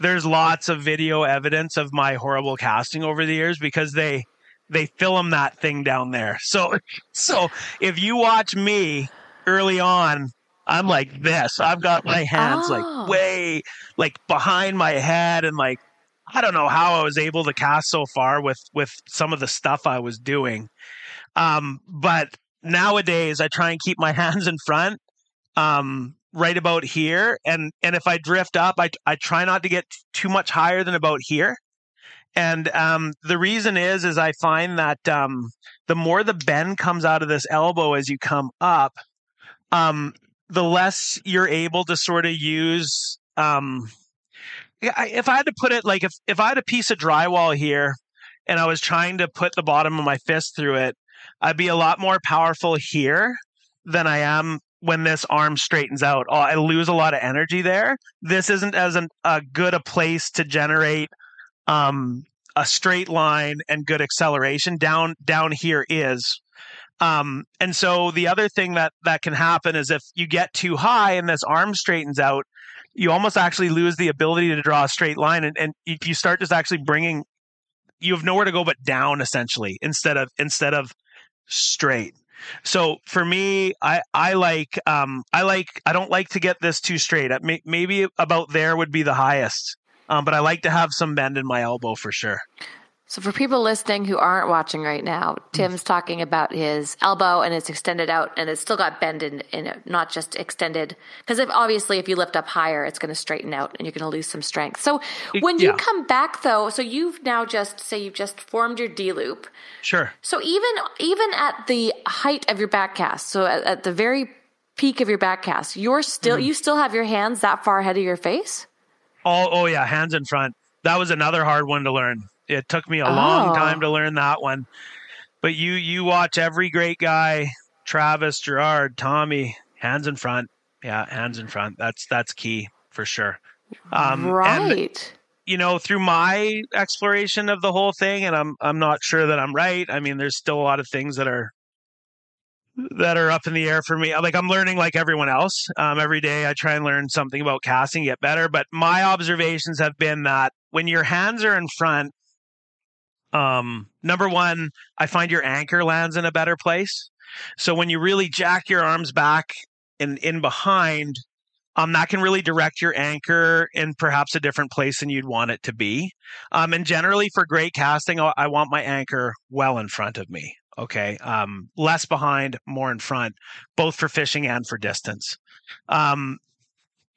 there's lots of video evidence of my horrible casting over the years because they they film that thing down there. So so if you watch me early on, I'm like this. I've got my hands Oh. like way like behind my head and like I don't know how I was able to cast so far with with some of the stuff I was doing. Um, but nowadays I try and keep my hands in front, um, right about here, and and if I drift up, I I try not to get too much higher than about here. And um, the reason is is I find that um, the more the bend comes out of this elbow as you come up, um, the less you're able to sort of use um, if I had to put it like if if I had a piece of drywall here and I was trying to put the bottom of my fist through it, I'd be a lot more powerful here than I am when this arm straightens out. Oh, I lose a lot of energy there. This isn't as an, a good a place to generate um, a straight line and good acceleration. Down down here is. Um, and so the other thing that that can happen is if you get too high and this arm straightens out, you almost actually lose the ability to draw a straight line and, and you start just actually bringing you have nowhere to go but down essentially instead of instead of straight so for me i i like um i like i don't like to get this too straight. Maybe about there would be the highest um but i like to have some bend in my elbow for sure So for people listening who aren't watching right now, Tim's talking about his elbow and it's extended out and it's still got bend in, in it, not just extended. Because if obviously if you lift up higher, it's going to straighten out and you're going to lose some strength. So when you come back though, so you've now just say you've just formed your D loop. sure So even even at the height of your back cast, so at, at the very peak of your back cast, you're still Mm-hmm. you still have your hands that far ahead of your face. oh oh yeah hands in front that was another hard one to learn it took me a Oh. long time to learn that one. But you you watch every great guy travis gerard tommy hands in front. Yeah hands in front. That's that's key for sure. Um and right. you know through my exploration of the whole thing and i'm i'm not sure that i'm right. I mean there's still a lot of things that are that are up in the air for me. Like i'm learning like everyone else. Um, every day i try and learn something about casting get better. But my observations have been that when your hands are in front um number one i find your anchor lands in a better place so when you really jack your arms back and in behind um, that can really direct your anchor in perhaps a different place than you'd want it to be. Um, and generally, for great casting, I want my anchor well in front of me. Okay, um, less behind, more in front, both for fishing and for distance. Um,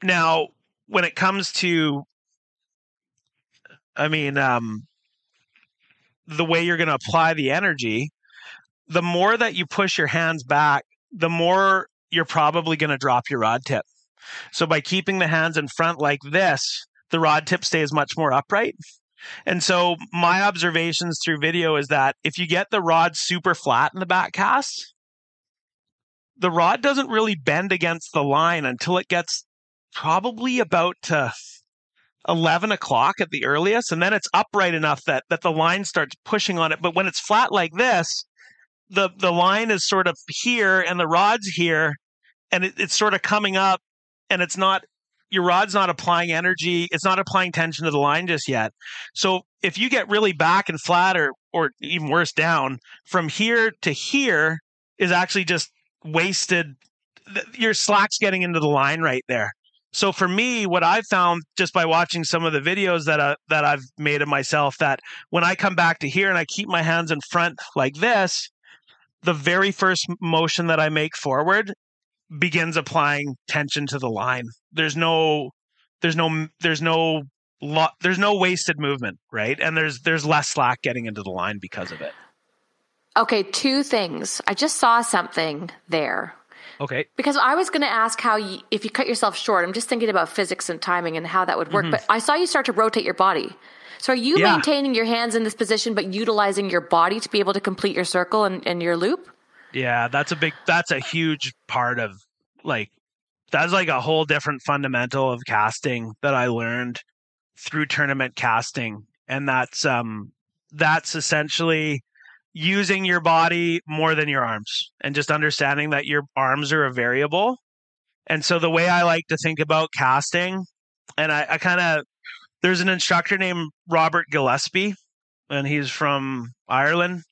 now when it comes to I mean, um, the way you're going to apply the energy, the more that you push your hands back, the more you're probably going to drop your rod tip. So by keeping the hands in front like this, the rod tip stays much more upright. And so my observations through video is that if you get the rod super flat in the back cast, the rod doesn't really bend against the line until it gets probably about uh, 11 o'clock at the earliest. And then it's upright enough that, that the line starts pushing on it. But when it's flat like this, the, the line is sort of here and the rod's here and it, it's sort of coming up and it's not your rod's not applying energy it's not applying tension to the line just yet so if you get really back and flat or or even worse down from here to here is actually just wasted your slack's getting into the line right there so for me what i've found just by watching some of the videos that I, that i've made of myself that when i come back to here and i keep my hands in front like this the very first motion that i make forward begins applying tension to the line. There's no there's no there's no lo- there's no wasted movement, right? And there's there's less slack getting into the line because of it. Okay, two things. I just saw something there. Okay. Because I was going to ask how you, if you cut yourself short, I'm just thinking about physics and timing and how that would work. Mm-hmm. But I saw you start to rotate your body. So are you yeah. maintaining your hands in this position, but utilizing your body to be able to complete your circle and, and your loop? Yeah, that's a big that's a huge part of like that's like a whole different fundamental of casting that I learned through tournament casting. And that's um that's essentially using your body more than your arms and just understanding that your arms are a variable. And so the way I like to think about casting, and I, I kind of there's an instructor named Robert Gillespie, and he's from Ireland.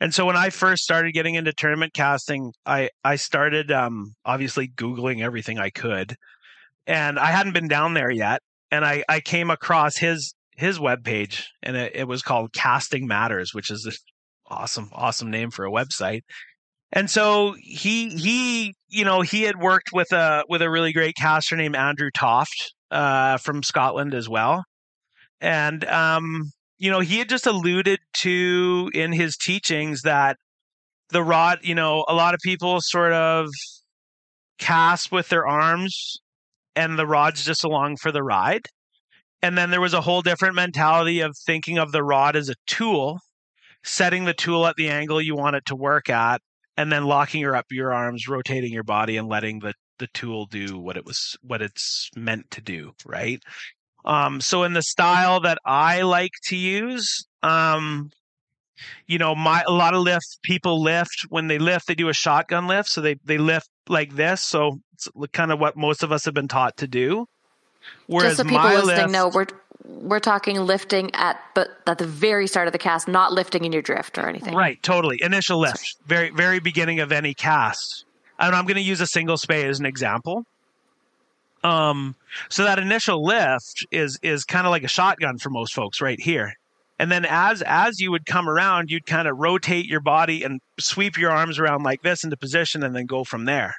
And so when I first started getting into tournament casting, I I started um, obviously googling everything I could, and I hadn't been down there yet, and I I came across his his webpage, and it, it was called Casting Matters, which is awesome awesome name for a website. And so he he you know he had worked with a with a really great caster named Andrew Toft uh, from Scotland as well, and um, you know, he had just alluded to in his teachings that the rod, you know, a lot of people sort of cast with their arms and the rod's just along for the ride. And then there was a whole different mentality of thinking of the rod as a tool, setting the tool at the angle you want it to work at, and then locking her up your arms, rotating your body, and letting the the tool do what it was what it's meant to do, right? Um, so in the style that I like to use, um, you know, my a lot of lift people lift when they lift, they do a shotgun lift, so they they lift like this. So it's kind of what most of us have been taught to do. Whereas Just so people listening know, we're we're talking lifting at but at the very start of the cast, not lifting in your drift or anything. Right, totally. Initial lift, Sorry. very very beginning of any cast. And I'm going to use a single spey as an example. Um, so that initial lift is is kind of like a shotgun for most folks right here. And then as as you would come around, you'd kind of rotate your body and sweep your arms around like this into position and then go from there.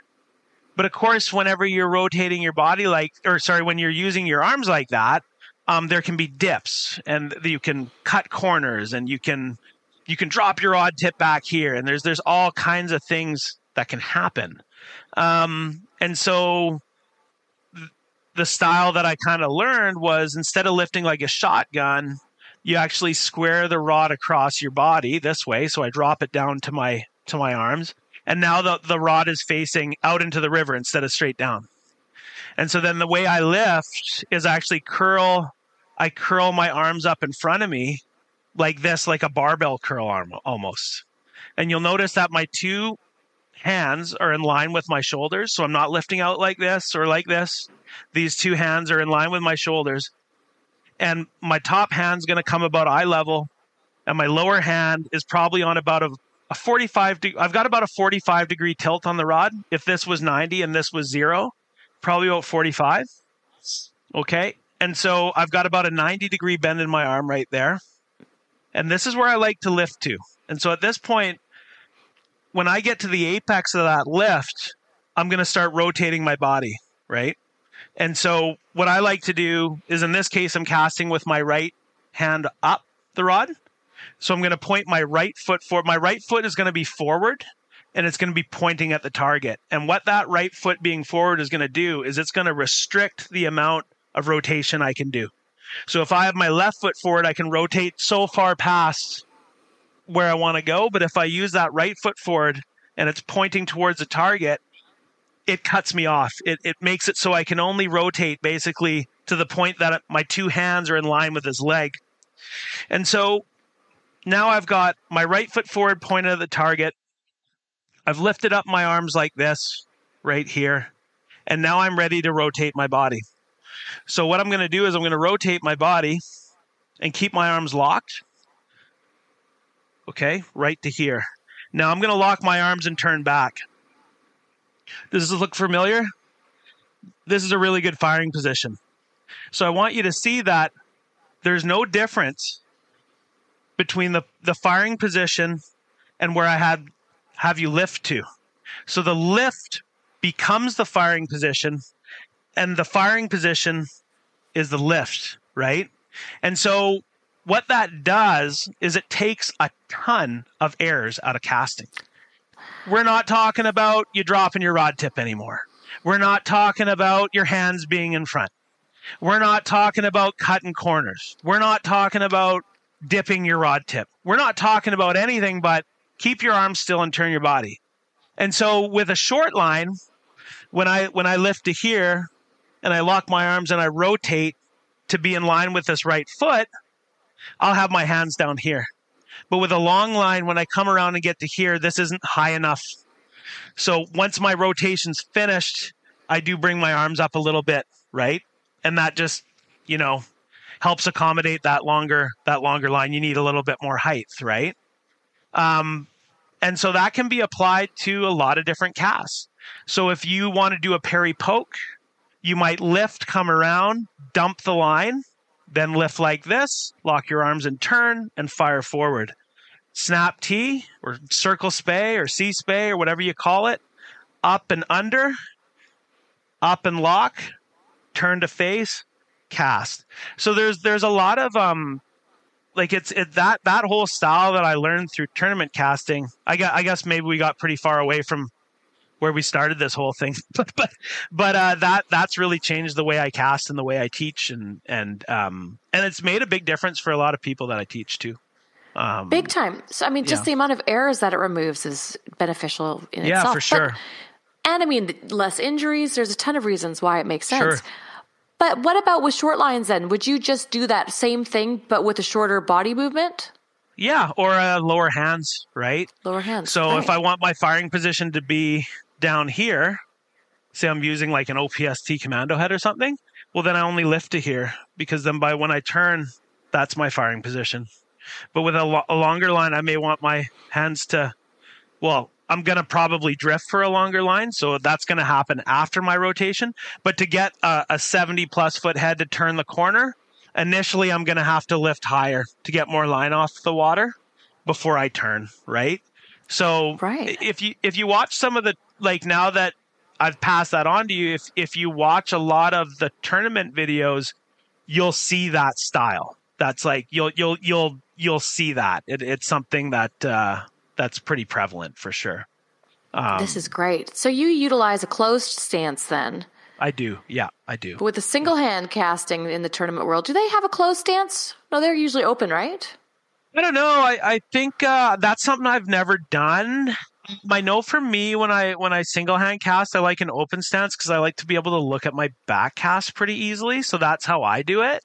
But of course, whenever you're rotating your body like or sorry, when you're using your arms like that, um, there can be dips and you can cut corners and you can you can drop your rod tip back here and there's there's all kinds of things that can happen. Um, and so the style that I kind of learned was instead of lifting like a shotgun, you actually square the rod across your body this way. So I drop it down to my to my arms, and now the the rod is facing out into the river instead of straight down. And so then the way I lift is actually curl I curl my arms up in front of me like this, like a barbell curl arm almost. And you'll notice that my two hands are in line with my shoulders. So I'm not lifting out like this or like this. These two hands are in line with my shoulders. And my top hand's going to come about eye level. And my lower hand is probably on about a, a 45 de- I've got about a 45 degree tilt on the rod. If this was 90 and this was zero, probably about 45. Okay. And so I've got about a 90 degree bend in my arm right there. And this is where I like to lift to. And so at this point, when I get to the apex of that lift, I'm going to start rotating my body, right? And so what I like to do is in this case, I'm casting with my right hand up the rod. So I'm going to point my right foot forward. My right foot is going to be forward and it's going to be pointing at the target. And what that right foot being forward is going to do is it's going to restrict the amount of rotation I can do. So if I have my left foot forward, I can rotate so far past where I want to go. But if I use that right foot forward and it's pointing towards the target, it cuts me off. It, it makes it so I can only rotate basically to the point that my two hands are in line with his leg. And so now I've got my right foot forward pointed at the target. I've lifted up my arms like this right here. And now I'm ready to rotate my body. So what I'm going to do is I'm going to rotate my body and keep my arms locked. Okay, right to here. Now I'm going to lock my arms and turn back. Does this look familiar? This is a really good firing position. So I want you to see that there's no difference between the, the firing position and where I had have you lift to. So the lift becomes the firing position and the firing position is the lift, right? And so what that does is it takes a ton of errors out of casting. We're not talking about you dropping your rod tip anymore. We're not talking about your hands being in front. We're not talking about cutting corners. We're not talking about dipping your rod tip. We're not talking about anything but keep your arms still and turn your body. And so with a short line, when I when I lift to here, and I lock my arms and I rotate to be in line with this right foot, I'll have my hands down here. But with a long line, when I come around and get to here, this isn't high enough. So once my rotation's finished, I do bring my arms up a little bit, right? And that just, you know, helps accommodate that longer that longer line. You need a little bit more height, right? Um, and so that can be applied to a lot of different casts. So if you want to do a parry poke, you might lift, come around, dump the line, then lift like this, lock your arms and turn, and fire forward. Snap T or circle spey or C spey or whatever you call it, up and under, up and lock, turn to face, cast. So there's there's a lot of um like it's it, that that whole style that I learned through tournament casting. I got I guess maybe we got pretty far away from where we started this whole thing. but but but uh, that that's really changed the way I cast and the way I teach, and and um and it's made a big difference for a lot of people that I teach too. Um, big time. So I mean, just yeah. the amount of errors that it removes is beneficial in yeah, itself. Yeah, for sure. But, and I mean, less injuries. There's a ton of reasons why it makes sense. Sure. But what about with short lines then? Would you just do that same thing but with a shorter body movement? Yeah, or uh, lower hands, right? Lower hands. So right. if I want my firing position to be down here, say I'm using like an OPST commando head or something, well, then I only lift to here because then by when I turn, that's my firing position. But with a, lo- a longer line, I may want my hands to, well, I'm going to probably drift for a longer line. So that's going to happen after my rotation. But to get a, a 70 plus foot head to turn the corner, initially I'm going to have to lift higher to get more line off the water before I turn, right? So right. if you if you watch some of the like now that I've passed that on to you, if if you watch a lot of the tournament videos, you'll see that style. That's like you'll you'll you'll you'll see that. It, it's something that uh, that's pretty prevalent for sure. Um, this is great. So you utilize a closed stance then? I do. Yeah, I do. But with a single hand casting in the tournament world, do they have a closed stance? No, they're usually open, right? I don't know. I, I think uh, that's something I've never done. I know for me when I when I single hand cast, I like an open stance because I like to be able to look at my back cast pretty easily. So that's how I do it.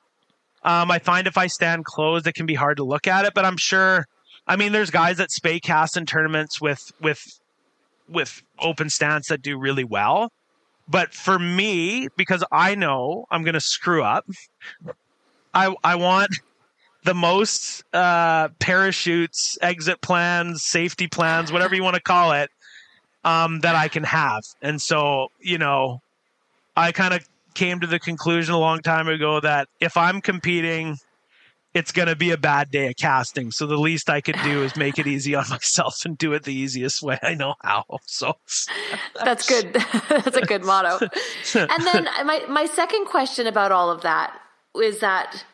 Um, I find if I stand closed, it can be hard to look at it. But I'm sure. I mean, there's guys that spey cast in tournaments with with with open stance that do really well. But for me, because I know I'm going to screw up, I I want the most uh, parachutes, exit plans, safety plans, whatever you want to call it, um, that I can have. And so, you know, I kind of came to the conclusion a long time ago that if I'm competing it's going to be a bad day of casting. So the least I could do is make it easy on myself and do it the easiest way I know how. So that's good. that's a good motto. And then my my second question about all of that is that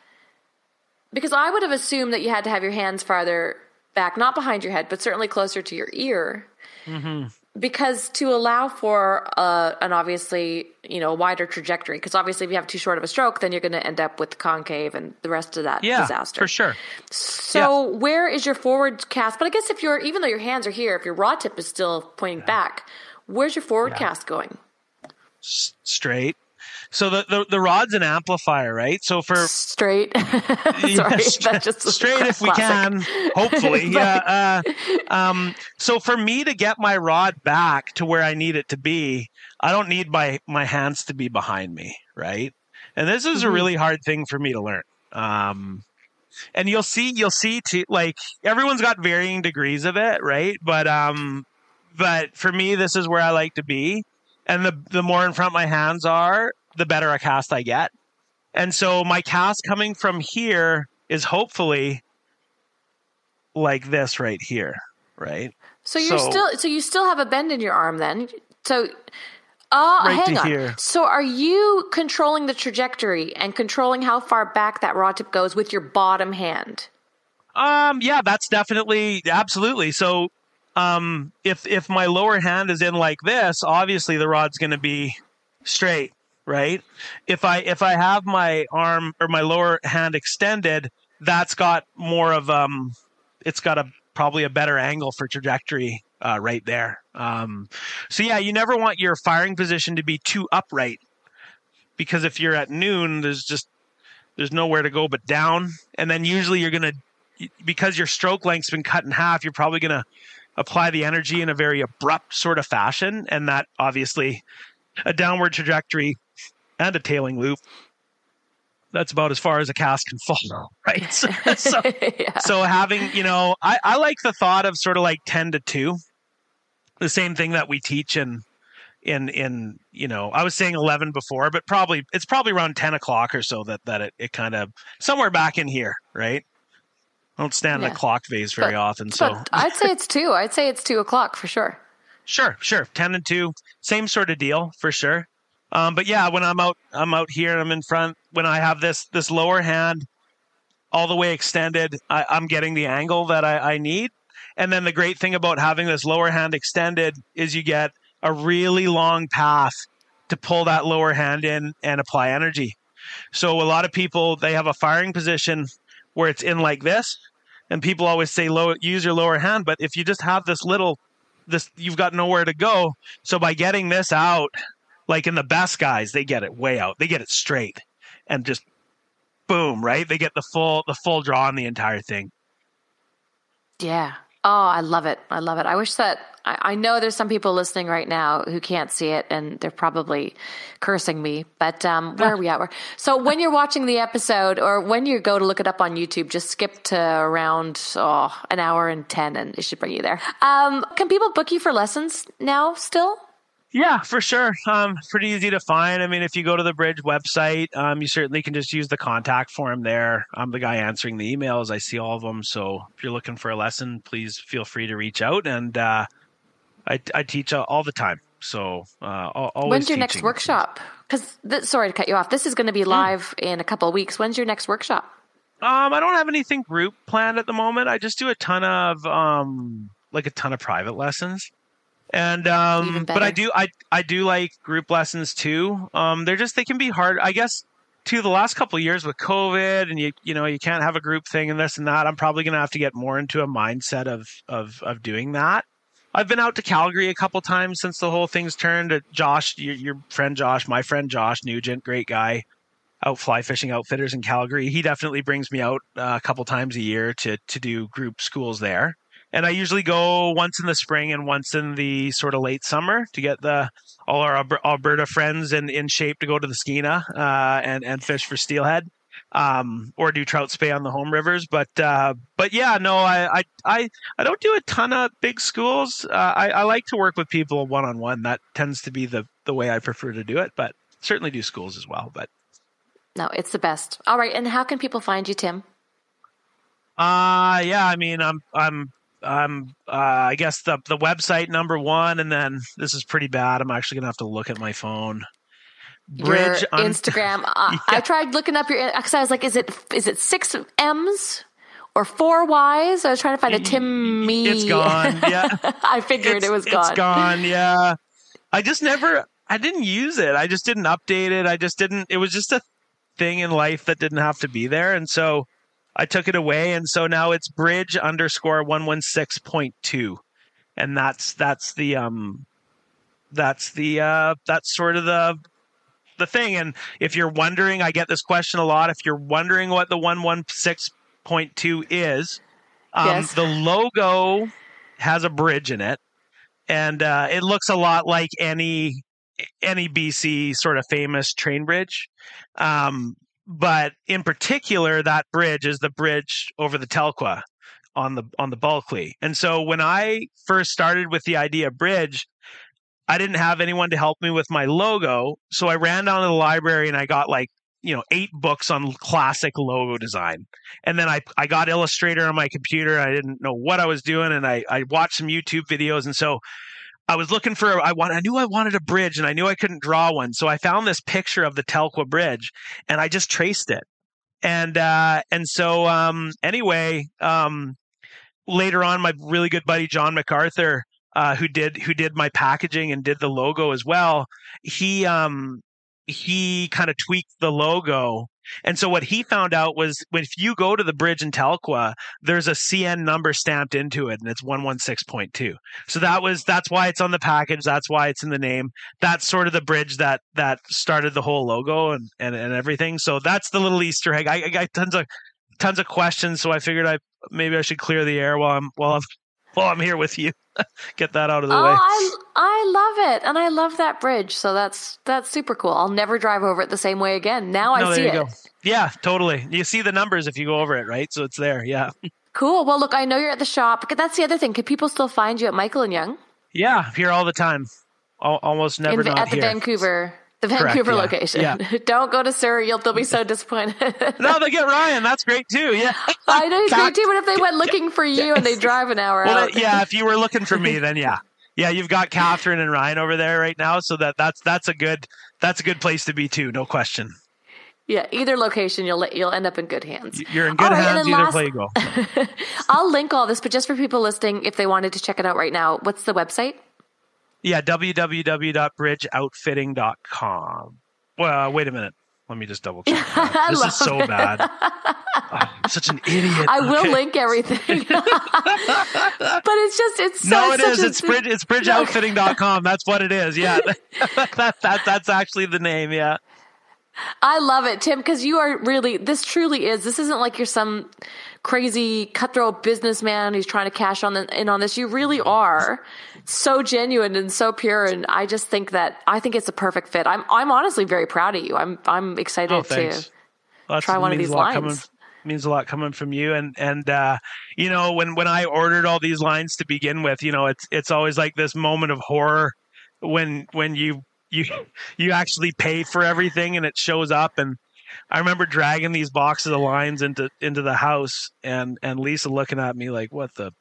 because I would have assumed that you had to have your hands farther back, not behind your head, but certainly closer to your ear. Mm-hmm because to allow for uh, an obviously you know wider trajectory because obviously if you have too short of a stroke then you're going to end up with concave and the rest of that yeah, disaster. for sure. So yeah. where is your forward cast? But i guess if you're even though your hands are here if your raw tip is still pointing yeah. back where's your forward cast going? S- straight so the, the, the rod's an amplifier, right? So for straight, sorry, that's just straight if we can, hopefully, yeah. Uh, um, so for me to get my rod back to where I need it to be, I don't need my my hands to be behind me, right? And this is mm-hmm. a really hard thing for me to learn. Um, and you'll see, you'll see too, like everyone's got varying degrees of it, right? But um, but for me, this is where I like to be and the the more in front my hands are, the better a cast I get. And so my cast coming from here is hopefully like this right here, right? So you're so, still so you still have a bend in your arm then. So uh, right hang on. Here. So are you controlling the trajectory and controlling how far back that rod tip goes with your bottom hand? Um yeah, that's definitely absolutely. So um if if my lower hand is in like this, obviously the rod's going to be straight right? If I if I have my arm or my lower hand extended, that's got more of um, it's got a probably a better angle for trajectory uh, right there. Um, so yeah, you never want your firing position to be too upright because if you're at noon, there's just there's nowhere to go but down, and then usually you're gonna because your stroke length's been cut in half, you're probably gonna apply the energy in a very abrupt sort of fashion, and that obviously a downward trajectory and a tailing loop. That's about as far as a cast can fall, right? So, so, yeah. so having, you know, I, I like the thought of sort of like 10 to 2, the same thing that we teach in in in you know i was saying 11 before but probably it's probably around 10 o'clock or so that that it, it kind of somewhere back in here right I don't stand yeah. the clock phase very but, often so i'd say it's two i'd say it's two o'clock for sure sure sure 10 and 2 same sort of deal for sure um, but yeah, when I'm out, I'm out here. I'm in front. When I have this this lower hand all the way extended, I, am getting the angle that I, I need. And then the great thing about having this lower hand extended is you get a really long path to pull that lower hand in and apply energy. So a lot of people they have a firing position where it's in like this, and people always say low use your lower hand. But if you just have this little this you've got nowhere to go. So by getting this out like in the best guys, they get it way out. They get it straight and just boom, right? They get the full the full draw on the entire thing. Yeah. Oh, I love it. I love it. I wish that I, I, know there's some people listening right now who can't see it and they're probably cursing me. But um, where are we at? So when you're watching the episode or when you go to look it up on YouTube, just skip to around oh, an hour and ten and it should bring you there. Um, can people book you for lessons now still? Yeah, for sure. Um, pretty easy to find. I mean, if you go to the Bridge website, um, you certainly can just use the contact form there. I'm the guy answering the emails. I see all of them. So if you're looking for a lesson, please feel free to reach out. And uh, I, I teach all the time. So uh, always. When's your next workshop? Because sorry to cut you off. This is going to be live mm. in a couple of weeks. When's your next workshop? Um, I don't have anything group planned at the moment. I just do a ton of um, like a ton of private lessons. And um, but I do I I do like group lessons too. Um, they're just they can be hard. I guess to the last couple years with COVID and you you know you can't have a group thing and this and that. I'm probably gonna have to get more into a mindset of of of doing that. I've been out to Calgary a couple times since the whole thing's turned. Josh, your, your friend Josh, my friend Josh Nugent, great guy, out fly fishing outfitters in Calgary. He definitely brings me out uh, a couple times a year to to do group schools there and I usually go once in the spring and once in the sort of late summer to get the all our Alberta friends in, in shape to go to the Skeena uh, and and fish for steelhead, um, or do trout spey on the home rivers. But uh, but yeah, no, I, I I I don't do a ton of big schools. Uh, I, I like to work with people one on one. That tends to be the the way I prefer to do it. But certainly do schools as well. But no, it's the best. All right, and how can people find you, Tim? Uh yeah, I mean, I'm I'm I'm uh, I guess the the website number one, and then this is pretty bad. I'm actually gonna have to look at my phone. Bridge your Instagram. Un- yeah. I tried looking up your because I was like, is it is it six M's or four Y's? I was trying to find a Tim me. It's gone. Yeah, I figured it's, it was gone. It's gone. Yeah, I just never. I didn't use it. I just didn't update it. I just didn't. It was just a thing in life that didn't have to be there, and so I took it away, and so now it's bridge underscore one one six point two, and that's that's the um that's the uh that's sort of the the thing. And if you're wondering, I get this question a lot. If you're wondering what the one one six point two is, um, yes. the logo has a bridge in it, and uh, it looks a lot like any any BC sort of famous train bridge. Um, but in particular, that bridge is the bridge over the Telkwa on the on the Bulkley. And so when I first started with the idea bridge, I didn't have anyone to help me with my logo, so I ran down to the library and I got like you know eight books on classic logo design. And then i i got illustrator on my computer i didn't know what i was doing and i i watched some youtube videos. And so I was looking for I want I knew I wanted a bridge and I knew I couldn't draw one. So I found this picture of the Telkwa Bridge and I just traced it. And uh and so um anyway, um later on my really good buddy John MacArthur uh who did who did my packaging and did the logo as well, he um he kind of tweaked the logo and so what he found out was when if you go to the bridge in Telkwa, there's a CN number stamped into it and it's 116.2. So that was that's why it's on the package, that's why it's in the name. That's sort of the bridge that that started the whole logo and and, and everything. So that's the little Easter egg. I, I got tons of tons of questions, so I figured I maybe I should clear the air while I'm while I'm while I'm here with you. Get that out of the oh, way. I I love it, and I love that bridge. So that's that's super cool. I'll never drive over it the same way again. Now no, I see it. Go. Yeah, totally. You see the numbers if you go over it, right? So it's there. Yeah. Cool. Well, look, I know you're at the shop. That's the other thing. Could people still find you at Michael and Young? Yeah, here all the time. Almost never In, at the here. Vancouver the Vancouver Correct, yeah. location. Yeah. Don't go to Surrey. You'll they'll be so disappointed. no, they get Ryan. That's great too. Yeah. I know he's great too, but if they went looking for you and they drive an hour well, out. yeah, if you were looking for me, then yeah. Yeah, you've got Catherine and Ryan over there right now, so that that's that's a good that's a good place to be too, no question. Yeah, either location, you'll you'll end up in good hands. You're in good right, hands. Either last, play you go. I'll link all this, but just for people listening, if they wanted to check it out right now, what's the website? Yeah, www.bridgeoutfitting.com. Well, uh, wait a minute. Let me just double check. this is so bad. Oh, I'm such an idiot. I will link everything. but it's just it's No, it is. A, it's bridge it's bridgeoutfitting.com. That's what it is. Yeah. that, that that's actually the name, yeah. I love it, Tim, because you are really this truly is. This isn't like you're some crazy cutthroat businessman who's trying to cash on the, in on this. You really are so genuine and so pure. And I just think that I think it's a perfect fit. I'm I'm honestly very proud of you. I'm I'm excited oh, to well, try one of these lines. Coming, means a lot coming from you and and uh, you know when when I ordered all these lines to begin with, you know it's it's always like this moment of horror when when you you you actually pay for everything and it shows up and I remember dragging these boxes of lines into into the house and and Lisa looking at me like what the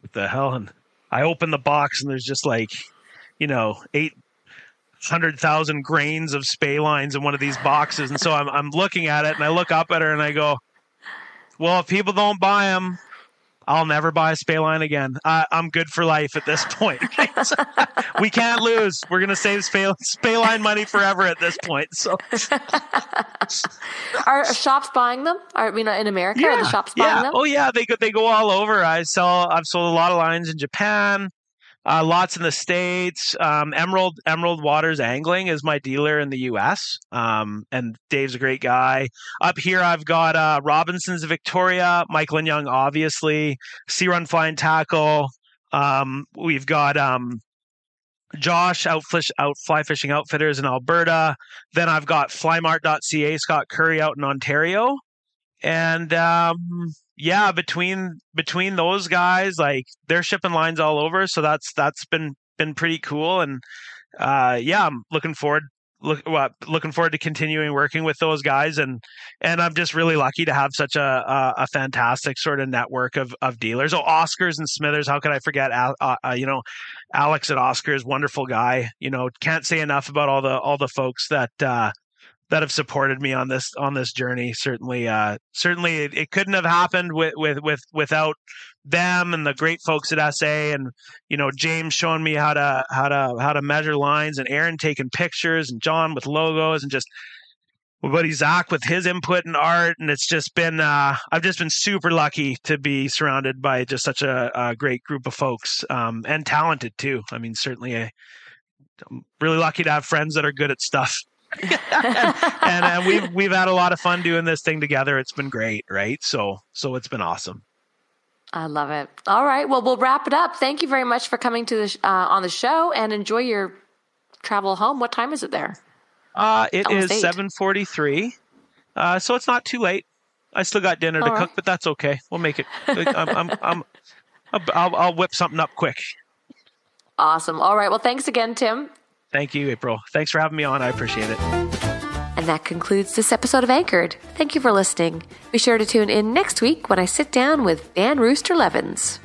what the hell? And I open the box and there's just like you know eight hundred thousand grains of spey lines in one of these boxes. And so I'm I'm looking at it and I look up at her and I go well if people don't buy them I'll never buy a spey line again. I, am good for life at this point. we can't lose. We're gonna save spey, spey line money forever at this point. So, are shops buying them? Are, I mean, in America, yeah, are the shops buying yeah. them? Oh yeah, they go they go all over. I sell. I've sold a lot of lines in Japan. Uh, lots in the states. Um, Emerald Emerald Waters Angling is my dealer in the U.S. Um, and Dave's a great guy. Up here, I've got uh, Robinson's Victoria, Michael and Young, obviously. Sea Run Fly and Tackle. Um, we've got um, Josh Outfish out fly fishing outfitters in Alberta. Then I've got flymart.ca, Scott Curry out in Ontario. And um, yeah, between between those guys, like they're shipping lines all over, so that's that's been been pretty cool. And uh, yeah, I'm looking forward look well, looking forward to continuing working with those guys and and I'm just really lucky to have such a a, a fantastic sort of network of of dealers. Oh, Oscars and Smithers, how could I forget? Uh, uh, you know, Alex at Oscars, wonderful guy. You know, can't say enough about all the all the folks that uh, that have supported me on this on this journey. Certainly, uh, certainly, it, it couldn't have happened with with with without them and the great folks at SA and you know James showing me how to how to how to measure lines and Aaron taking pictures and John with logos and just my buddy Zach with his input and art and it's just been uh, I've just been super lucky to be surrounded by just such a, a great group of folks um, and talented too. I mean certainly a, I'm really lucky to have friends that are good at stuff. and, and, and we've we've had a lot of fun doing this thing together. It's been great, right? So so it's been awesome. I love it. All right. Well, we'll wrap it up. Thank you very much for coming to the uh, on the show and enjoy your travel home. What time is it there? Uh, it is seven forty three, uh, so it's not too late. I still got dinner All to right. cook, but that's okay. We'll make it. I'm, I'm, I'm, I'll, I'll whip something up quick. Awesome. All right. Well, thanks again, Tim. Thank you, April. Thanks for having me on. I appreciate it. And that concludes this episode of Anchored. Thank you for listening. Be sure to tune in next week when I sit down with Dan Rooster Levins.